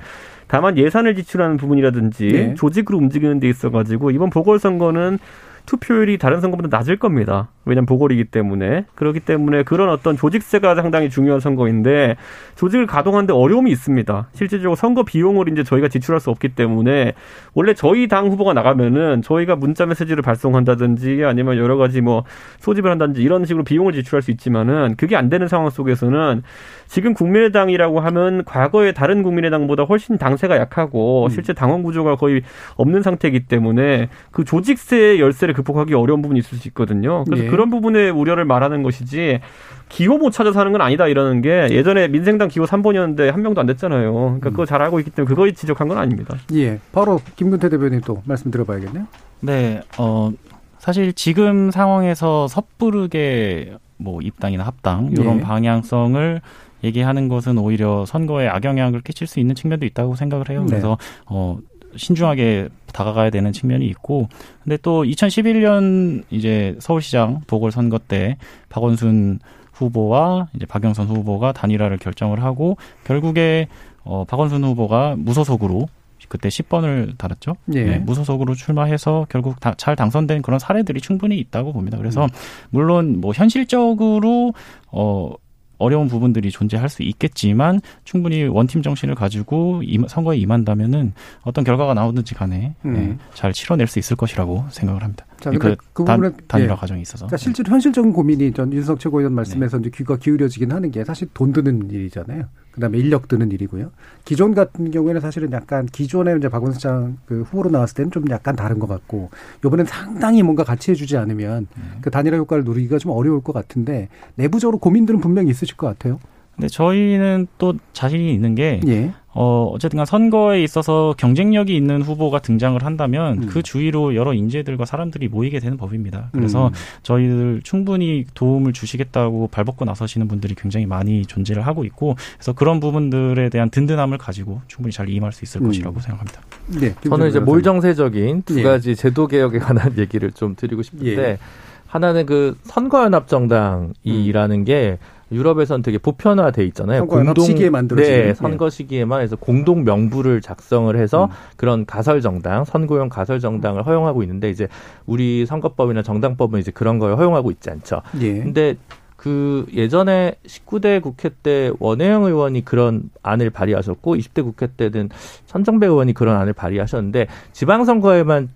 [SPEAKER 5] 다만 예산을 지출하는 부분이라든지 네. 조직으로 움직이는 데 있어 가지고 이번 보궐 선거는 투표율이 다른 선거보다 낮을 겁니다. 왜냐하면 보궐이기 때문에 그렇기 때문에 그런 어떤 조직세가 상당히 중요한 선거인데 조직을 가동하는데 어려움이 있습니다. 실질적으로 선거 비용을 이제 저희가 지출할 수 없기 때문에 원래 저희 당 후보가 나가면은 저희가 문자 메시지를 발송한다든지 아니면 여러 가지 뭐 소집을 한다든지 이런 식으로 비용을 지출할 수 있지만은 그게 안 되는 상황 속에서는 지금 국민의당이라고 하면 과거의 다른 국민의당보다 훨씬 당세가 약하고 음. 실제 당원 구조가 거의 없는 상태이기 때문에 그 조직세 열쇠를 극복하기 어려운 부분이 있을 수 있거든요. 그래서 예. 그런 부분의 우려를 말하는 것이지 기호 못 찾아서 하는 건 아니다 이러는 게 예전에 민생당 기호 3번이었는데 한 명도 안 됐잖아요. 그러니까 음. 그거 잘 알고 있기 때문에 그거 지적한 건 아닙니다.
[SPEAKER 2] 예. 바로 김근태 대변인 또 말씀 들어봐야겠네요.
[SPEAKER 7] 네. 어 사실 지금 상황에서 섣부르게 뭐 입당이나 합당 이런 예. 방향성을 얘기하는 것은 오히려 선거에 악영향을 끼칠 수 있는 측면도 있다고 생각을 해요. 네. 그래서 어 신중하게 다가가야 되는 측면이 있고 근데 또 2011년 이제 서울시장 보궐선거 때 박원순 후보와 이제 박영선 후보가 단일화를 결정을 하고 결국에 어, 박원순 후보가 무소속으로 그때 10번을 달았죠. 예. 네, 무소속으로 출마해서 결국 다, 잘 당선된 그런 사례들이 충분히 있다고 봅니다. 그래서 음. 물론 뭐 현실적으로 어 어려운 부분들이 존재할 수 있겠지만 충분히 원팀 정신을 가지고 선거에 임한다면은 어떤 결과가 나오든지 간에 음. 네, 잘 치러낼 수 있을 것이라고 생각을 합니다.
[SPEAKER 2] 자, 그, 그 부분은
[SPEAKER 7] 단일화 예. 과정이 있어서.
[SPEAKER 2] 그러니까 실제로 현실적인 고민이 전 윤석 최고위원 말씀에서 네. 이제 귀가 기울여지긴 하는 게 사실 돈 드는 일이잖아요. 그다음에 인력 드는 일이고요. 기존 같은 경우에는 사실은 약간 기존에 이제 박원순 장그 후보로 나왔을 때는 좀 약간 다른 것 같고 이번엔 상당히 뭔가 같이 해주지 않으면 네. 그 단일화 효과를 누리기가 좀 어려울 것 같은데 내부적으로 고민들은 분명히 있으실 것 같아요.
[SPEAKER 7] 근데 저희는 또 자신이 있는 게 예. 어, 어쨌든 간 선거에 있어서 경쟁력이 있는 후보가 등장을 한다면 음. 그 주위로 여러 인재들과 사람들이 모이게 되는 법입니다. 그래서 음. 저희들 충분히 도움을 주시겠다고 발벗고 나서시는 분들이 굉장히 많이 존재를 하고 있고 그래서 그런 부분들에 대한 든든함을 가지고 충분히 잘 임할 수 있을 음. 것이라고 생각합니다.
[SPEAKER 6] 네, 저는 이제 몰정세적인 두 예. 가지 제도 개혁에 관한 얘기를 좀 드리고 싶은데 예. 하나는 그 선거연합정당이라는 게 유럽에선 되게 보편화돼 있잖아요.
[SPEAKER 2] 공동 시기에 만들어진
[SPEAKER 6] 네, 선거 시기에만 해서 공동 명부를 작성을 해서 음. 그런 가설 정당, 선거용 가설 정당을 허용하고 있는데 이제 우리 선거법이나 정당법은 이제 그런 걸 허용하고 있지 않죠. 예. 근데 그 예전에 19대 국회 때 원혜영 의원이 그런 안을 발의하셨고 20대 국회 때는 천정배 의원이 그런 안을 발의하셨는데 지방선거에만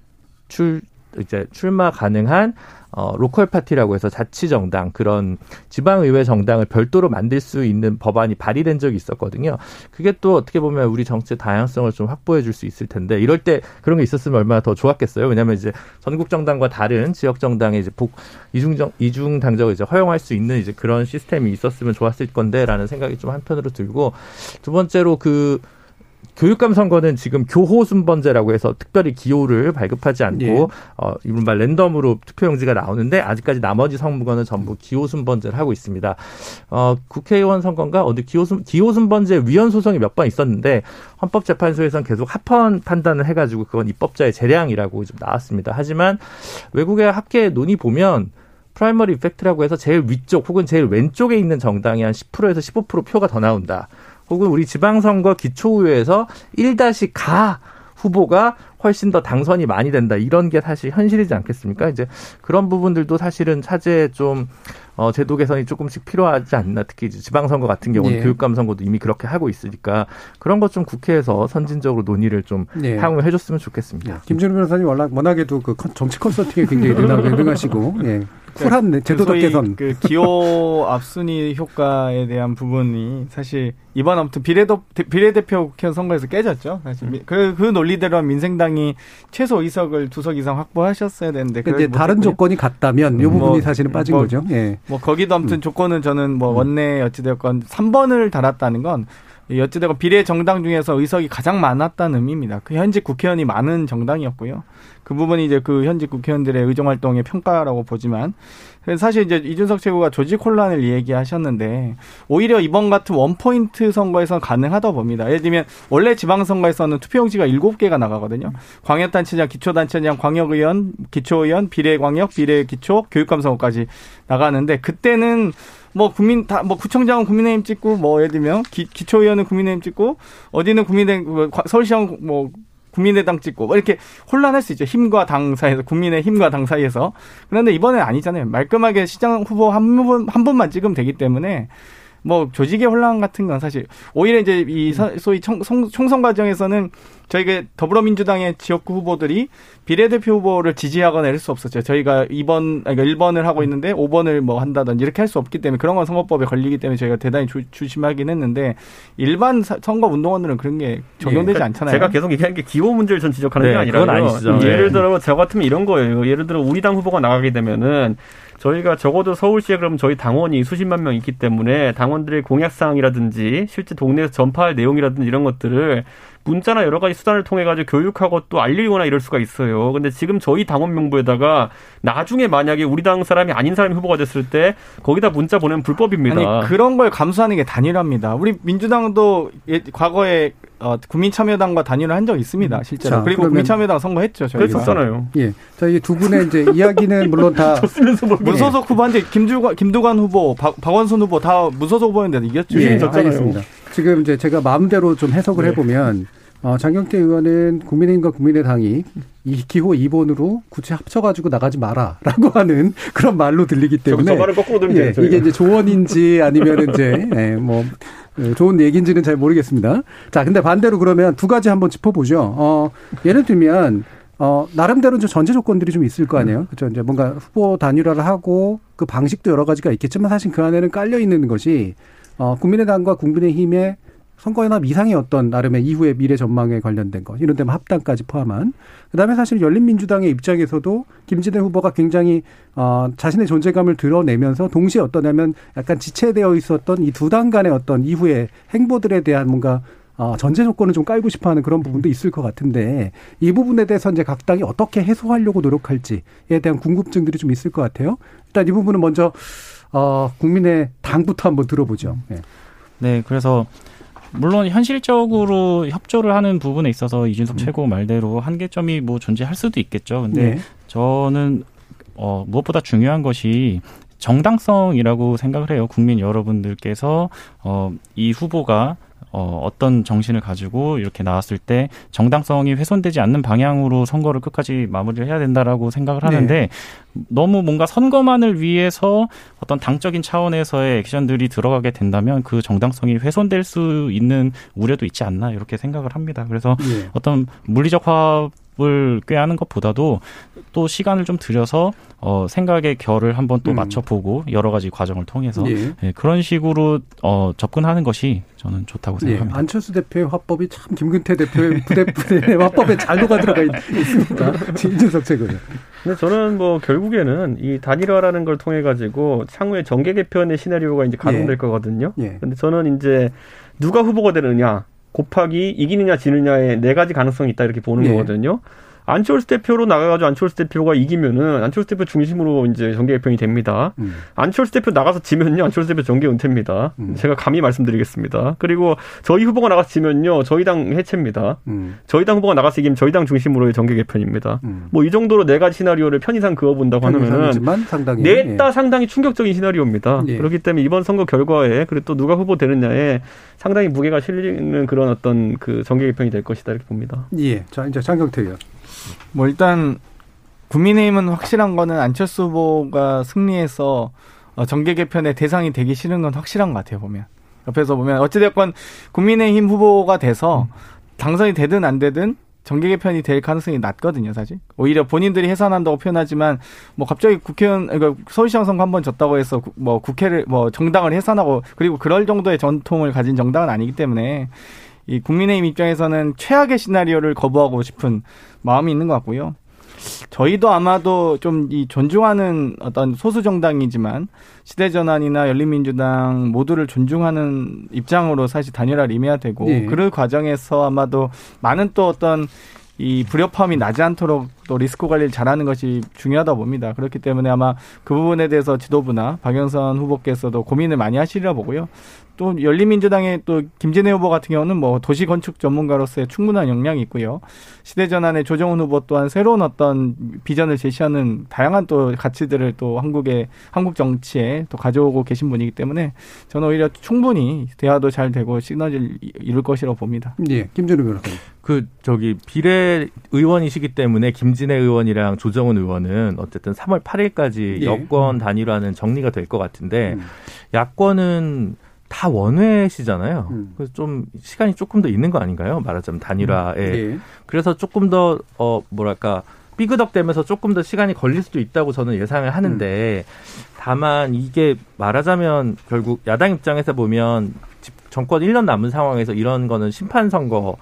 [SPEAKER 6] 출 이제 출마 가능한 어, local party라고 해서 자치 정당 그런 지방 의회 정당을 별도로 만들 수 있는 법안이 발의된 적이 있었거든요. 그게 또 어떻게 보면 우리 정치 다양성을 좀 확보해 줄 수 있을 텐데 이럴 때 그런 게 있었으면 얼마나 더 좋았겠어요. 왜냐하면 이제 전국 정당과 다른 지역 정당에 이제 복 이중 정 이중 당적을 이제 허용할 수 있는 이제 그런 시스템이 있었으면 좋았을 건데라는 생각이 좀 한편으로 들고 두 번째로 그 교육감 선거는 지금 교호 순번제라고 해서 특별히 기호를 발급하지 않고 예. 어 이른바 랜덤으로 투표용지가 나오는데 아직까지 나머지 선거는 전부 기호 순번제를 하고 있습니다. 어 국회의원 선거인가 어디 기호 순 기호 순번제 위헌 소송이 몇 번 있었는데 헌법재판소에서는 계속 합헌 판단을 해가지고 그건 입법자의 재량이라고 좀 나왔습니다. 하지만 외국의 학계 논의 보면 primary effect라고 해서 제일 위쪽 혹은 제일 왼쪽에 있는 정당이 한 10%에서 15% 표가 더 나온다. 혹은 우리 지방선거 기초의회에서 1-가 후보가 훨씬 더 당선이 많이 된다. 이런 게 사실 현실이지 않겠습니까? 이제 그런 부분들도 사실은 차제에 좀 어, 제도 개선이 조금씩 필요하지 않나. 특히 이제 지방선거 같은 경우는 네. 교육감 선거도 이미 그렇게 하고 있으니까 그런 것 좀 국회에서 선진적으로 논의를 좀 네. 향후 해줬으면 좋겠습니다.
[SPEAKER 2] 김준우 변호사님 워낙 워낙에도 그 정치 컨설팅에 굉장히 능하시고 예. 쿨한 그 제도적 개선.
[SPEAKER 4] 그 기호 앞순위 효과에 대한 부분이 사실 이번 아무튼 비례도 비례대표 국회의원 선거에서 깨졌죠. 사실 음. 그, 그 논리대로 민생당 이 최소 의석을 두 석 이상 확보하셨어야 되는데
[SPEAKER 2] 이제 다른 조건이 같다면 이 부분이 뭐, 사실은 빠진
[SPEAKER 4] 뭐,
[SPEAKER 2] 거죠. 예.
[SPEAKER 4] 뭐 거기도 아무튼 음. 조건은 저는 뭐 음. 원내 어찌되었건 3번을 달았다는 건 어찌되건 비례 정당 중에서 의석이 가장 많았다는 의미입니다. 그 현직 국회의원이 많은 정당이었고요. 그 부분이 이제 그 현직 국회의원들의 의정 활동의 평가라고 보지만 사실 이제 이준석 최고가 조직 혼란을 얘기하셨는데 오히려 이번 같은 원포인트 선거에서는 가능하다 봅니다. 예를 들면 원래 지방선거에서는 투표용지가 7개가 나가거든요. 광역단체장, 기초단체장, 광역의원, 기초의원, 비례광역, 비례기초, 교육감 선거까지 나가는데 그때는 뭐 국민 다 뭐 구청장은 국민의힘 찍고 뭐 예를 들면 기, 기초의원은 국민의힘 찍고 어디는 국민의힘 뭐 서울시장 뭐 국민의당 찍고 뭐 이렇게 혼란할 수 있죠. 힘과 당 사이에서 국민의 힘과 당 사이에서. 그런데 이번엔 아니잖아요. 말끔하게 시장 후보 한분한 분만 찍으면 되기 때문에 뭐 조직의 혼란 같은 건 사실 오히려 이제 이 소위 총, 총선 과정에서는 저희가 더불어민주당의 지역구 후보들이 비례대표 후보를 지지하거나 이럴 수 없었죠. 저희가 2번, 그러니까 1번을 하고 있는데 5번을 뭐 한다든지 이렇게 할 수 없기 때문에 그런 건 선거법에 걸리기 때문에 저희가 대단히 조, 조심하긴 했는데 일반 선거 운동원들은 그런 게 적용되지 네. 않잖아요.
[SPEAKER 5] 제가 계속 얘기하는 게 기호 문제를 전 지적하는 네, 게 아니라 아니시죠. 예를 네. 들어 저 같으면 이런 거예요. 예를 들어 우리 당 후보가 나가게 되면은 저희가 적어도 서울시에 그럼 저희 당원이 수십만 명 있기 때문에 당원들의 공약사항이라든지 실제 동네에서 전파할 내용이라든지 이런 것들을 문자나 여러 가지 수단을 통해 가지고 교육하고 또 알리거나 이럴 수가 있어요. 근데 지금 저희 당원 명부에다가 나중에 만약에 우리 당 사람이 아닌 사람이 후보가 됐을 때 거기다 문자 보내면 불법입니다.
[SPEAKER 4] 아니, 그런 걸 감수하는 게 단일화입니다. 우리 민주당도 예, 과거에 어, 국민참여당과 단일화 한 적 있습니다, 음. 실제로. 자, 그리고 국민참여당 선거했죠, 저희가.
[SPEAKER 5] 그랬었잖아요.
[SPEAKER 2] 예. 자, 이 두 분의 이제 이야기는 물론 다
[SPEAKER 4] 무소속 후보한테 김주관, 김두관 후보, 박, 박원순 후보 다 무소속 후보였는데 이겼죠.
[SPEAKER 2] 예, 알겠습니다. 지금 이제 제가 마음대로 좀 해석을 네. 해보면 어, 장경태 의원은 국민의힘과 국민의당이 이 기호 2번으로 굳이 합쳐가지고 나가지 마라라고 하는 그런 말로 들리기 때문에
[SPEAKER 5] 저 말을 거꾸로 들으면
[SPEAKER 2] 예, 이게 이제 조언인지 아니면 이제 예, 뭐 예, 좋은 얘기인지는 잘 모르겠습니다. 자, 근데 반대로 그러면 두 가지 한번 짚어보죠. 어, 예를 들면 어, 나름대로 좀 전제 조건들이 좀 있을 거 아니에요. 그렇죠. 이제 뭔가 후보 단일화를 하고 그 방식도 여러 가지가 있겠지만 사실 그 안에는 깔려 있는 것이 어, 국민의당과 국민의힘의 선거연합 이상의 어떤 나름의 이후의 미래 전망에 관련된 것 이런 데만 합당까지 포함한 그다음에 사실 열린민주당의 입장에서도 김진애 후보가 굉장히 어 자신의 존재감을 드러내면서 동시에 어떠냐면 약간 지체되어 있었던 이 두 당 간의 어떤 이후의 행보들에 대한 뭔가 어, 전제 조건을 좀 깔고 싶어 하는 그런 부분도 있을 것 같은데 이 부분에 대해서 이제 각 당이 어떻게 해소하려고 노력할지에 대한 궁금증들이 좀 있을 것 같아요. 일단 이 부분은 먼저 어, 국민의 당부터 한번 들어보죠.
[SPEAKER 7] 네. 네, 그래서 물론 현실적으로 협조를 하는 부분에 있어서 이준석 음. 최고 말대로 한계점이 뭐 존재할 수도 있겠죠. 근데 네. 저는 어 무엇보다 중요한 것이 정당성이라고 생각을 해요. 국민 여러분들께서 어 이 후보가 어, 어떤 정신을 가지고 이렇게 나왔을 때 정당성이 훼손되지 않는 방향으로 선거를 끝까지 마무리를 해야 된다라고 생각을 하는데 네. 너무 뭔가 선거만을 위해서 어떤 당적인 차원에서의 액션들이 들어가게 된다면 그 정당성이 훼손될 수 있는 우려도 있지 않나 이렇게 생각을 합니다. 그래서 네. 어떤 물리적 화합 을 꾀하는 것보다도 또 시간을 좀 들여서 어 생각의 결을 한번 또 음. 맞춰보고 여러 가지 과정을 통해서 예. 예, 그런 식으로 어 접근하는 것이 저는 좋다고 예, 생각합니다.
[SPEAKER 2] 예. 안철수 대표의 화법이 참 김근태 대표의 부대부대 화법에 잘 녹아 들어가 있습니다. 진준석 최고는.
[SPEAKER 5] 근데 저는 뭐 결국에는 이 단일화라는 걸 통해 가지고 향후에 정계 개편의 시나리오가 이제 가동될 예. 거거든요. 예. 근데 저는 이제 누가 후보가 되느냐 곱하기 이기느냐 지느냐의 네 가지 가능성이 있다 이렇게 보는 예. 거거든요. 안철수 대표로 나가가지고 안철수 대표가 이기면은 안철수 대표 중심으로 이제 정계 개편이 됩니다. 음. 안철수 대표 나가서 지면요 안철수 대표 정계 은퇴입니다. 음. 제가 감히 말씀드리겠습니다. 그리고 저희 후보가 나가서 지면요 저희 당 해체입니다. 음. 저희 당 후보가 나가서 이기면 저희 당 중심으로의 정계 개편입니다. 음. 뭐이 정도로 네 가지 시나리오를 편의상 그어본다고 하면은 상당히 넷다 예. 상당히 충격적인 시나리오입니다. 예. 그렇기 때문에 이번 선거 결과에 그리고 또 누가 후보 되느냐에 상당히 무게가 실리는 그런 어떤 그 정계 개편이 될 것이다 이렇게 봅니다.
[SPEAKER 2] 예. 자 이제 장경태 의원.
[SPEAKER 4] 뭐 일단 국민의힘은 확실한 거는 안철수 후보가 승리해서 어, 정계 개편의 대상이 되기 싫은 건 확실한 것 같아요 보면 옆에서 보면 어찌됐건 국민의힘 후보가 돼서 당선이 되든 안 되든 정계 개편이 될 가능성이 낮거든요, 사실. 오히려 본인들이 해산한다고 표현하지만 뭐 갑자기 국회의원 그러니까 서울시장 선거 한 번 졌다고 해서 뭐 국회를 뭐 정당을 해산하고 그리고 그럴 정도의 전통을 가진 정당은 아니기 때문에 이 국민의힘 입장에서는 최악의 시나리오를 거부하고 싶은 마음이 있는 것 같고요. 저희도 아마도 좀 이 존중하는 어떤 소수 정당이지만 시대 전환이나 열린민주당 모두를 존중하는 입장으로 사실 단일화를 임해야 되고 네. 그 과정에서 아마도 많은 또 어떤 이 불협화음이 나지 않도록 또 리스크 관리를 잘하는 것이 중요하다 봅니다. 그렇기 때문에 아마 그 부분에 대해서 지도부나 박영선 후보께서도 고민을 많이 하시리라 보고요. 또 열린민주당의 또 김진애 후보 같은 경우는 뭐 도시 건축 전문가로서의 충분한 역량이 있고요. 시대 전환의 조정훈 후보 또한 새로운 어떤 비전을 제시하는 다양한 또 가치들을 또 한국의 한국 정치에 또 가져오고 계신 분이기 때문에 저는 오히려 충분히 대화도 잘 되고 시너지를 이룰 것이라고 봅니다.
[SPEAKER 2] 예, 김진우 변호사님.
[SPEAKER 6] 그 저기 비례 의원이시기 때문에 김진애 의원이랑 조정훈 의원은 어쨌든 3월 8일까지 예. 여권 단일화는 정리가 될 것 같은데 음. 야권은 다 원외시잖아요. 음. 그래서 좀 시간이 조금 더 있는 거 아닌가요? 말하자면 단일화에. 음. 네. 그래서 조금 더, 어, 뭐랄까, 삐그덕대면서 조금 더 시간이 걸릴 수도 있다고 저는 예상을 하는데, 음. 다만 이게 말하자면 결국 야당 입장에서 보면 정권 1년 남은 상황에서 이런 거는 심판 선거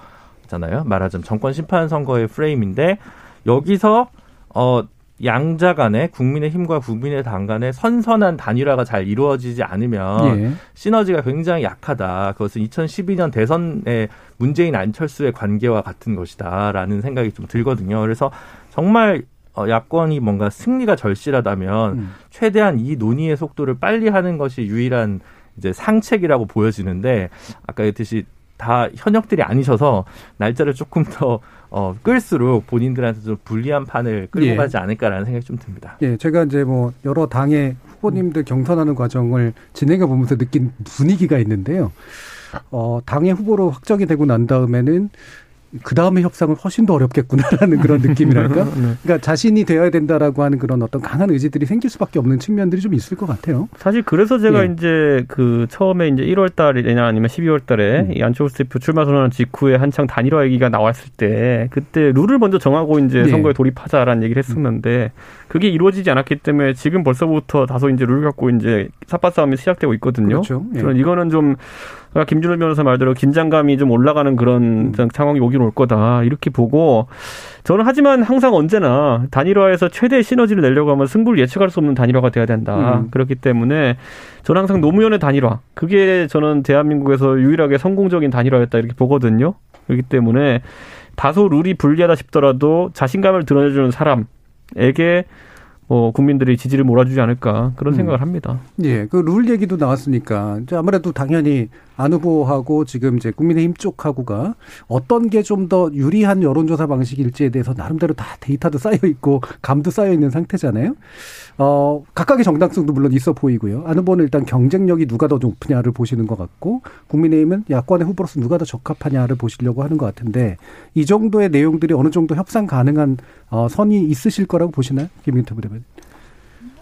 [SPEAKER 6] 잖아요. 말하자면 정권 심판 선거의 프레임인데, 여기서, 어, 양자 간에 국민의 힘과 국민의 당 간에 선선한 단일화가 잘 이루어지지 않으면 예. 시너지가 굉장히 약하다. 그것은 2012년 대선의 문재인 안철수의 관계와 같은 것이다라는 생각이 좀 들거든요. 그래서 정말 어, 야권이 뭔가 승리가 절실하다면 음. 최대한 이 논의의 속도를 빨리 하는 것이 유일한 이제 상책이라고 보여지는데 아까 얘기했듯이 다 현역들이 아니셔서 날짜를 조금 더 어, 끌수록 본인들한테 좀 불리한 판을 끌고 예. 가지 않을까라는 생각이 좀 듭니다.
[SPEAKER 2] 예, 제가 이제 뭐 여러 당의 후보님들 경선하는 과정을 진행해 보면서 느낀 분위기가 있는데요. 어, 당의 후보로 확정이 되고 난 다음에는 그 다음에 협상을 훨씬 더 어렵겠구나라는 그런 느낌이랄까. 네. 그러니까 자신이 되어야 된다라고 하는 그런 어떤 강한 의지들이 생길 수밖에 없는 측면들이 좀 있을 것 같아요.
[SPEAKER 5] 사실 그래서 제가 예. 이제 그 처음에 이제 1월 달이냐 아니면 12월 달에 음. 이 안철수 대표 출마 선언한 직후에 한창 단일화 얘기가 나왔을 때 그때 룰을 먼저 정하고 이제 예. 선거에 돌입하자라는 얘기를 했었는데 그게 이루어지지 않았기 때문에 지금 벌써부터 다소 이제 룰 갖고 이제 삽바 싸움이 시작되고 있거든요. 그렇죠. 예. 저는 이거는 좀 김준호 변호사 말대로 긴장감이 좀 올라가는 그런 음. 상황이 오긴 올 거다 이렇게 보고 저는 하지만 항상 언제나 단일화에서 최대 시너지를 내려고 하면 승부를 예측할 수 없는 단일화가 돼야 된다. 음. 그렇기 때문에 저는 항상 노무현의 단일화 그게 저는 대한민국에서 유일하게 성공적인 단일화였다 이렇게 보거든요. 그렇기 때문에 다소 룰이 불리하다 싶더라도 자신감을 드러내주는 사람에게 뭐 국민들이 지지를 몰아주지 않을까 그런 음. 생각을 합니다.
[SPEAKER 2] 예, 그 룰 얘기도 나왔으니까 이제 아무래도 당연히 안 후보하고 지금 이제 국민의힘 쪽하고가 어떤 게 좀 더 유리한 여론조사 방식일지에 대해서 나름대로 다 데이터도 쌓여 있고 감도 쌓여 있는 상태잖아요. 어, 각각의 정당성도 물론 있어 보이고요. 안 후보는 일단 경쟁력이 누가 더 높으냐를 보시는 것 같고 국민의힘은 야권의 후보로서 누가 더 적합하냐를 보시려고 하는 것 같은데 이 정도의 내용들이 어느 정도 협상 가능한 어, 선이 있으실 거라고 보시나요, 김민태 부대변인?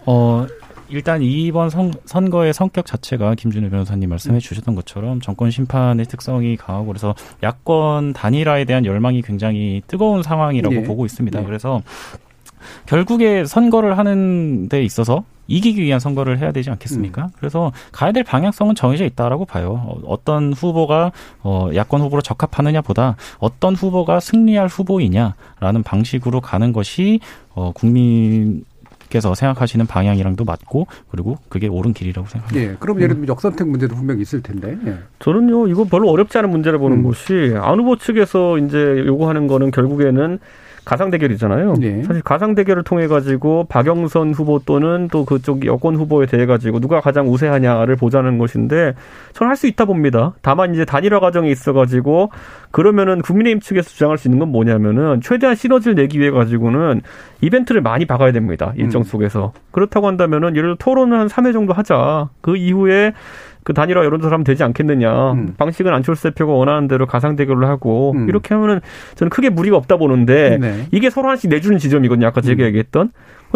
[SPEAKER 7] 어. 일단 이번 선, 선거의 성격 자체가 김준우 변호사님 말씀해 주셨던 것처럼 정권 심판의 특성이 강하고 그래서 야권 단일화에 대한 열망이 굉장히 뜨거운 상황이라고 네. 보고 있습니다. 네. 그래서 결국에 선거를 하는 데 있어서 이기기 위한 선거를 해야 되지 않겠습니까? 음. 그래서 가야 될 방향성은 정해져 있다라고 봐요. 어, 어떤 후보가 어 야권 후보로 적합하느냐보다 어떤 후보가 승리할 후보이냐라는 방식으로 가는 것이 어 국민 께서 생각하시는 방향이랑도 맞고 그리고 그게 옳은 길이라고 생각합니다.
[SPEAKER 2] 예. 그럼 예를 들면 역선택 문제도 분명히 있을 텐데. 예.
[SPEAKER 5] 저는요 이거 별로 어렵지 않은 문제를 보는 음. 것이 안 후보 측에서 이제 요구하는 거는 결국에는 가상 대결이잖아요. 네. 사실 가상 대결을 통해 가지고 박영선 후보 또는 또 그쪽 여권 후보에 대해 가지고 누가 가장 우세하냐를 보자는 것인데 저는 할 수 있다 봅니다. 다만 이제 단일화 과정에 있어 가지고 그러면은 국민의힘 측에서 주장할 수 있는 건 뭐냐면은 최대한 시너지를 내기 위해 가지고는 이벤트를 많이 박아야 됩니다. 일정 음. 속에서. 그렇다고 한다면은 예를 들어 토론을 한 3회 정도 하자. 그 이후에 그 단일화 여론조사 하면 되지 않겠느냐. 음. 방식은 안철수 대표가 원하는 대로 가상 대결을 하고 음. 이렇게 하면은 저는 크게 무리가 없다 보는데 네. 이게 서로 하나씩 내주는 지점이거든요. 아까 제가 음. 얘기했던.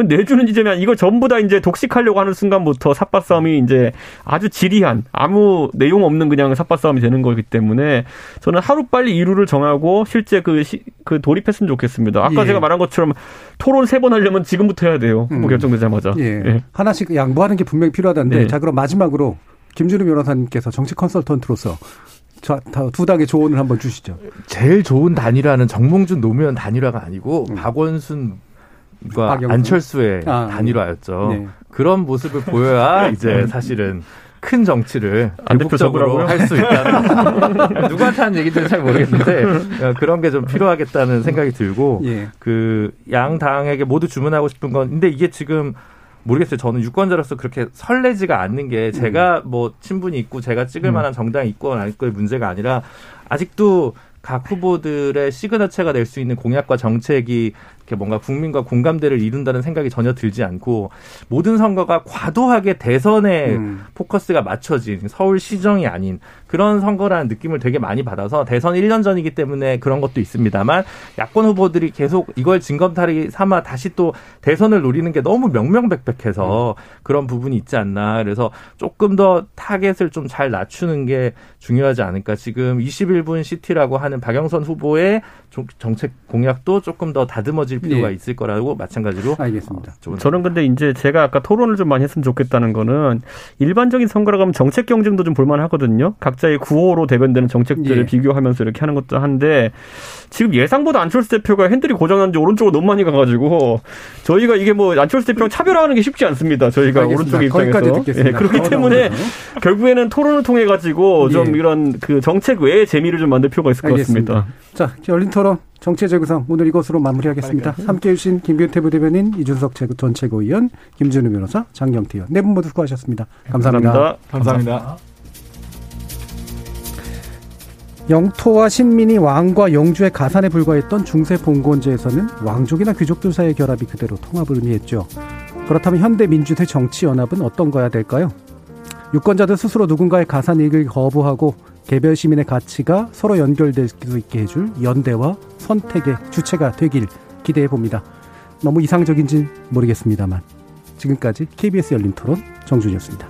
[SPEAKER 5] 내주는 지점이 이거 전부 다 이제 독식하려고 하는 순간부터 삿바 싸움이 이제 아주 지리한 아무 내용 없는 그냥 삿바 싸움이 되는 거기 때문에 저는 하루 빨리 이루를 정하고 실제 그, 시, 그 돌입했으면 좋겠습니다. 아까 예. 제가 말한 것처럼 토론 세 번 하려면 지금부터 해야 돼요. 후보 음. 결정되자마자.
[SPEAKER 2] 예. 예. 하나씩 양보하는 게 분명히 필요하다는데 예. 자 그럼 마지막으로 김준우 변호사님께서 정치 컨설턴트로서 두 당의 조언을 한번 주시죠.
[SPEAKER 6] 제일 좋은 단일화는 정몽준 노무현 단일화가 아니고 음. 박원순과 박영순? 안철수의 아, 단일화였죠. 네. 그런 모습을 보여야 이제 사실은 큰 정치를 안국적으로 할 수 있다는 누구한테 하는 얘기인지는 잘 모르겠는데 어, 그런 게 좀 필요하겠다는 생각이 들고 예. 그양 당에게 모두 주문하고 싶은 건 근데 이게 지금 모르겠어요. 저는 유권자로서 그렇게 설레지가 않는 게 제가 음. 뭐 친분이 있고 제가 찍을 음. 만한 정당이 있고 아닐 거의 문제가 아니라 아직도 각 후보들의 시그너처가 될 수 있는 공약과 정책이 이렇게 뭔가 국민과 공감대를 이룬다는 생각이 전혀 들지 않고 모든 선거가 과도하게 대선에 음. 포커스가 맞춰진 서울 시정이 아닌 그런 선거라는 느낌을 되게 많이 받아서 대선 1년 전이기 때문에 그런 것도 있습니다만 야권 후보들이 계속 이걸 징검다리 삼아 다시 또 대선을 노리는 게 너무 명명백백해서 음. 그런 부분이 있지 않나 그래서 조금 더 타겟을 좀 잘 맞추는 게 중요하지 않을까 지금 21분 city라고 하는 박영선 후보의 정책 공약도 조금 더 다듬어질 필요가 네. 있을 거라고 마찬가지로
[SPEAKER 2] 알겠습니다.
[SPEAKER 5] 어, 저는 근데 이제 제가 아까 토론을 좀 많이 했으면 좋겠다는 거는 일반적인 선거라고 하면 정책 경쟁도 좀 볼만하거든요. 각자의 구호로 대변되는 정책들을 예. 비교하면서 이렇게 하는 것도 한데 지금 예상보다 안철수 대표가 핸들이 고장난 지 오른쪽으로 너무 많이 가가지고 저희가 이게 뭐 안철수 대표랑 차별화하는 게 쉽지 않습니다. 저희가 알겠습니다. 오른쪽 입장에서 예, 그렇기 때문에 결국에는 토론을 통해 가지고 좀 예. 이런 그 정책 외의 재미를 좀 만들 필요가 있을 알겠습니다. 것 같습니다.
[SPEAKER 2] 자 열린 토론 정치 재구성 오늘 이것으로 마무리하겠습니다. 함께 해 주신 김규태 부대변인 이준석 전 최고위원 김준우 변호사 장경태 의원 네 분 모두 수고하셨습니다 감사합니다.
[SPEAKER 5] 감사합니다. 감사합니다. 감사합니다.
[SPEAKER 2] 영토와 신민이 왕과 영주의 가산에 불과했던 중세 봉건제에서는 왕족이나 귀족들 사이의 결합이 그대로 통합을 의미했죠. 그렇다면 현대 민주세 정치 연합은 어떤 거야 될까요? 유권자들 스스로 누군가의 가산 이익을 거부하고 개별 시민의 가치가 서로 연결될 수 있게 해줄 연대와 선택의 주체가 되길 기대해 봅니다. 너무 이상적인지 모르겠습니다만 지금까지 KBS 열린 토론 정준이었습니다.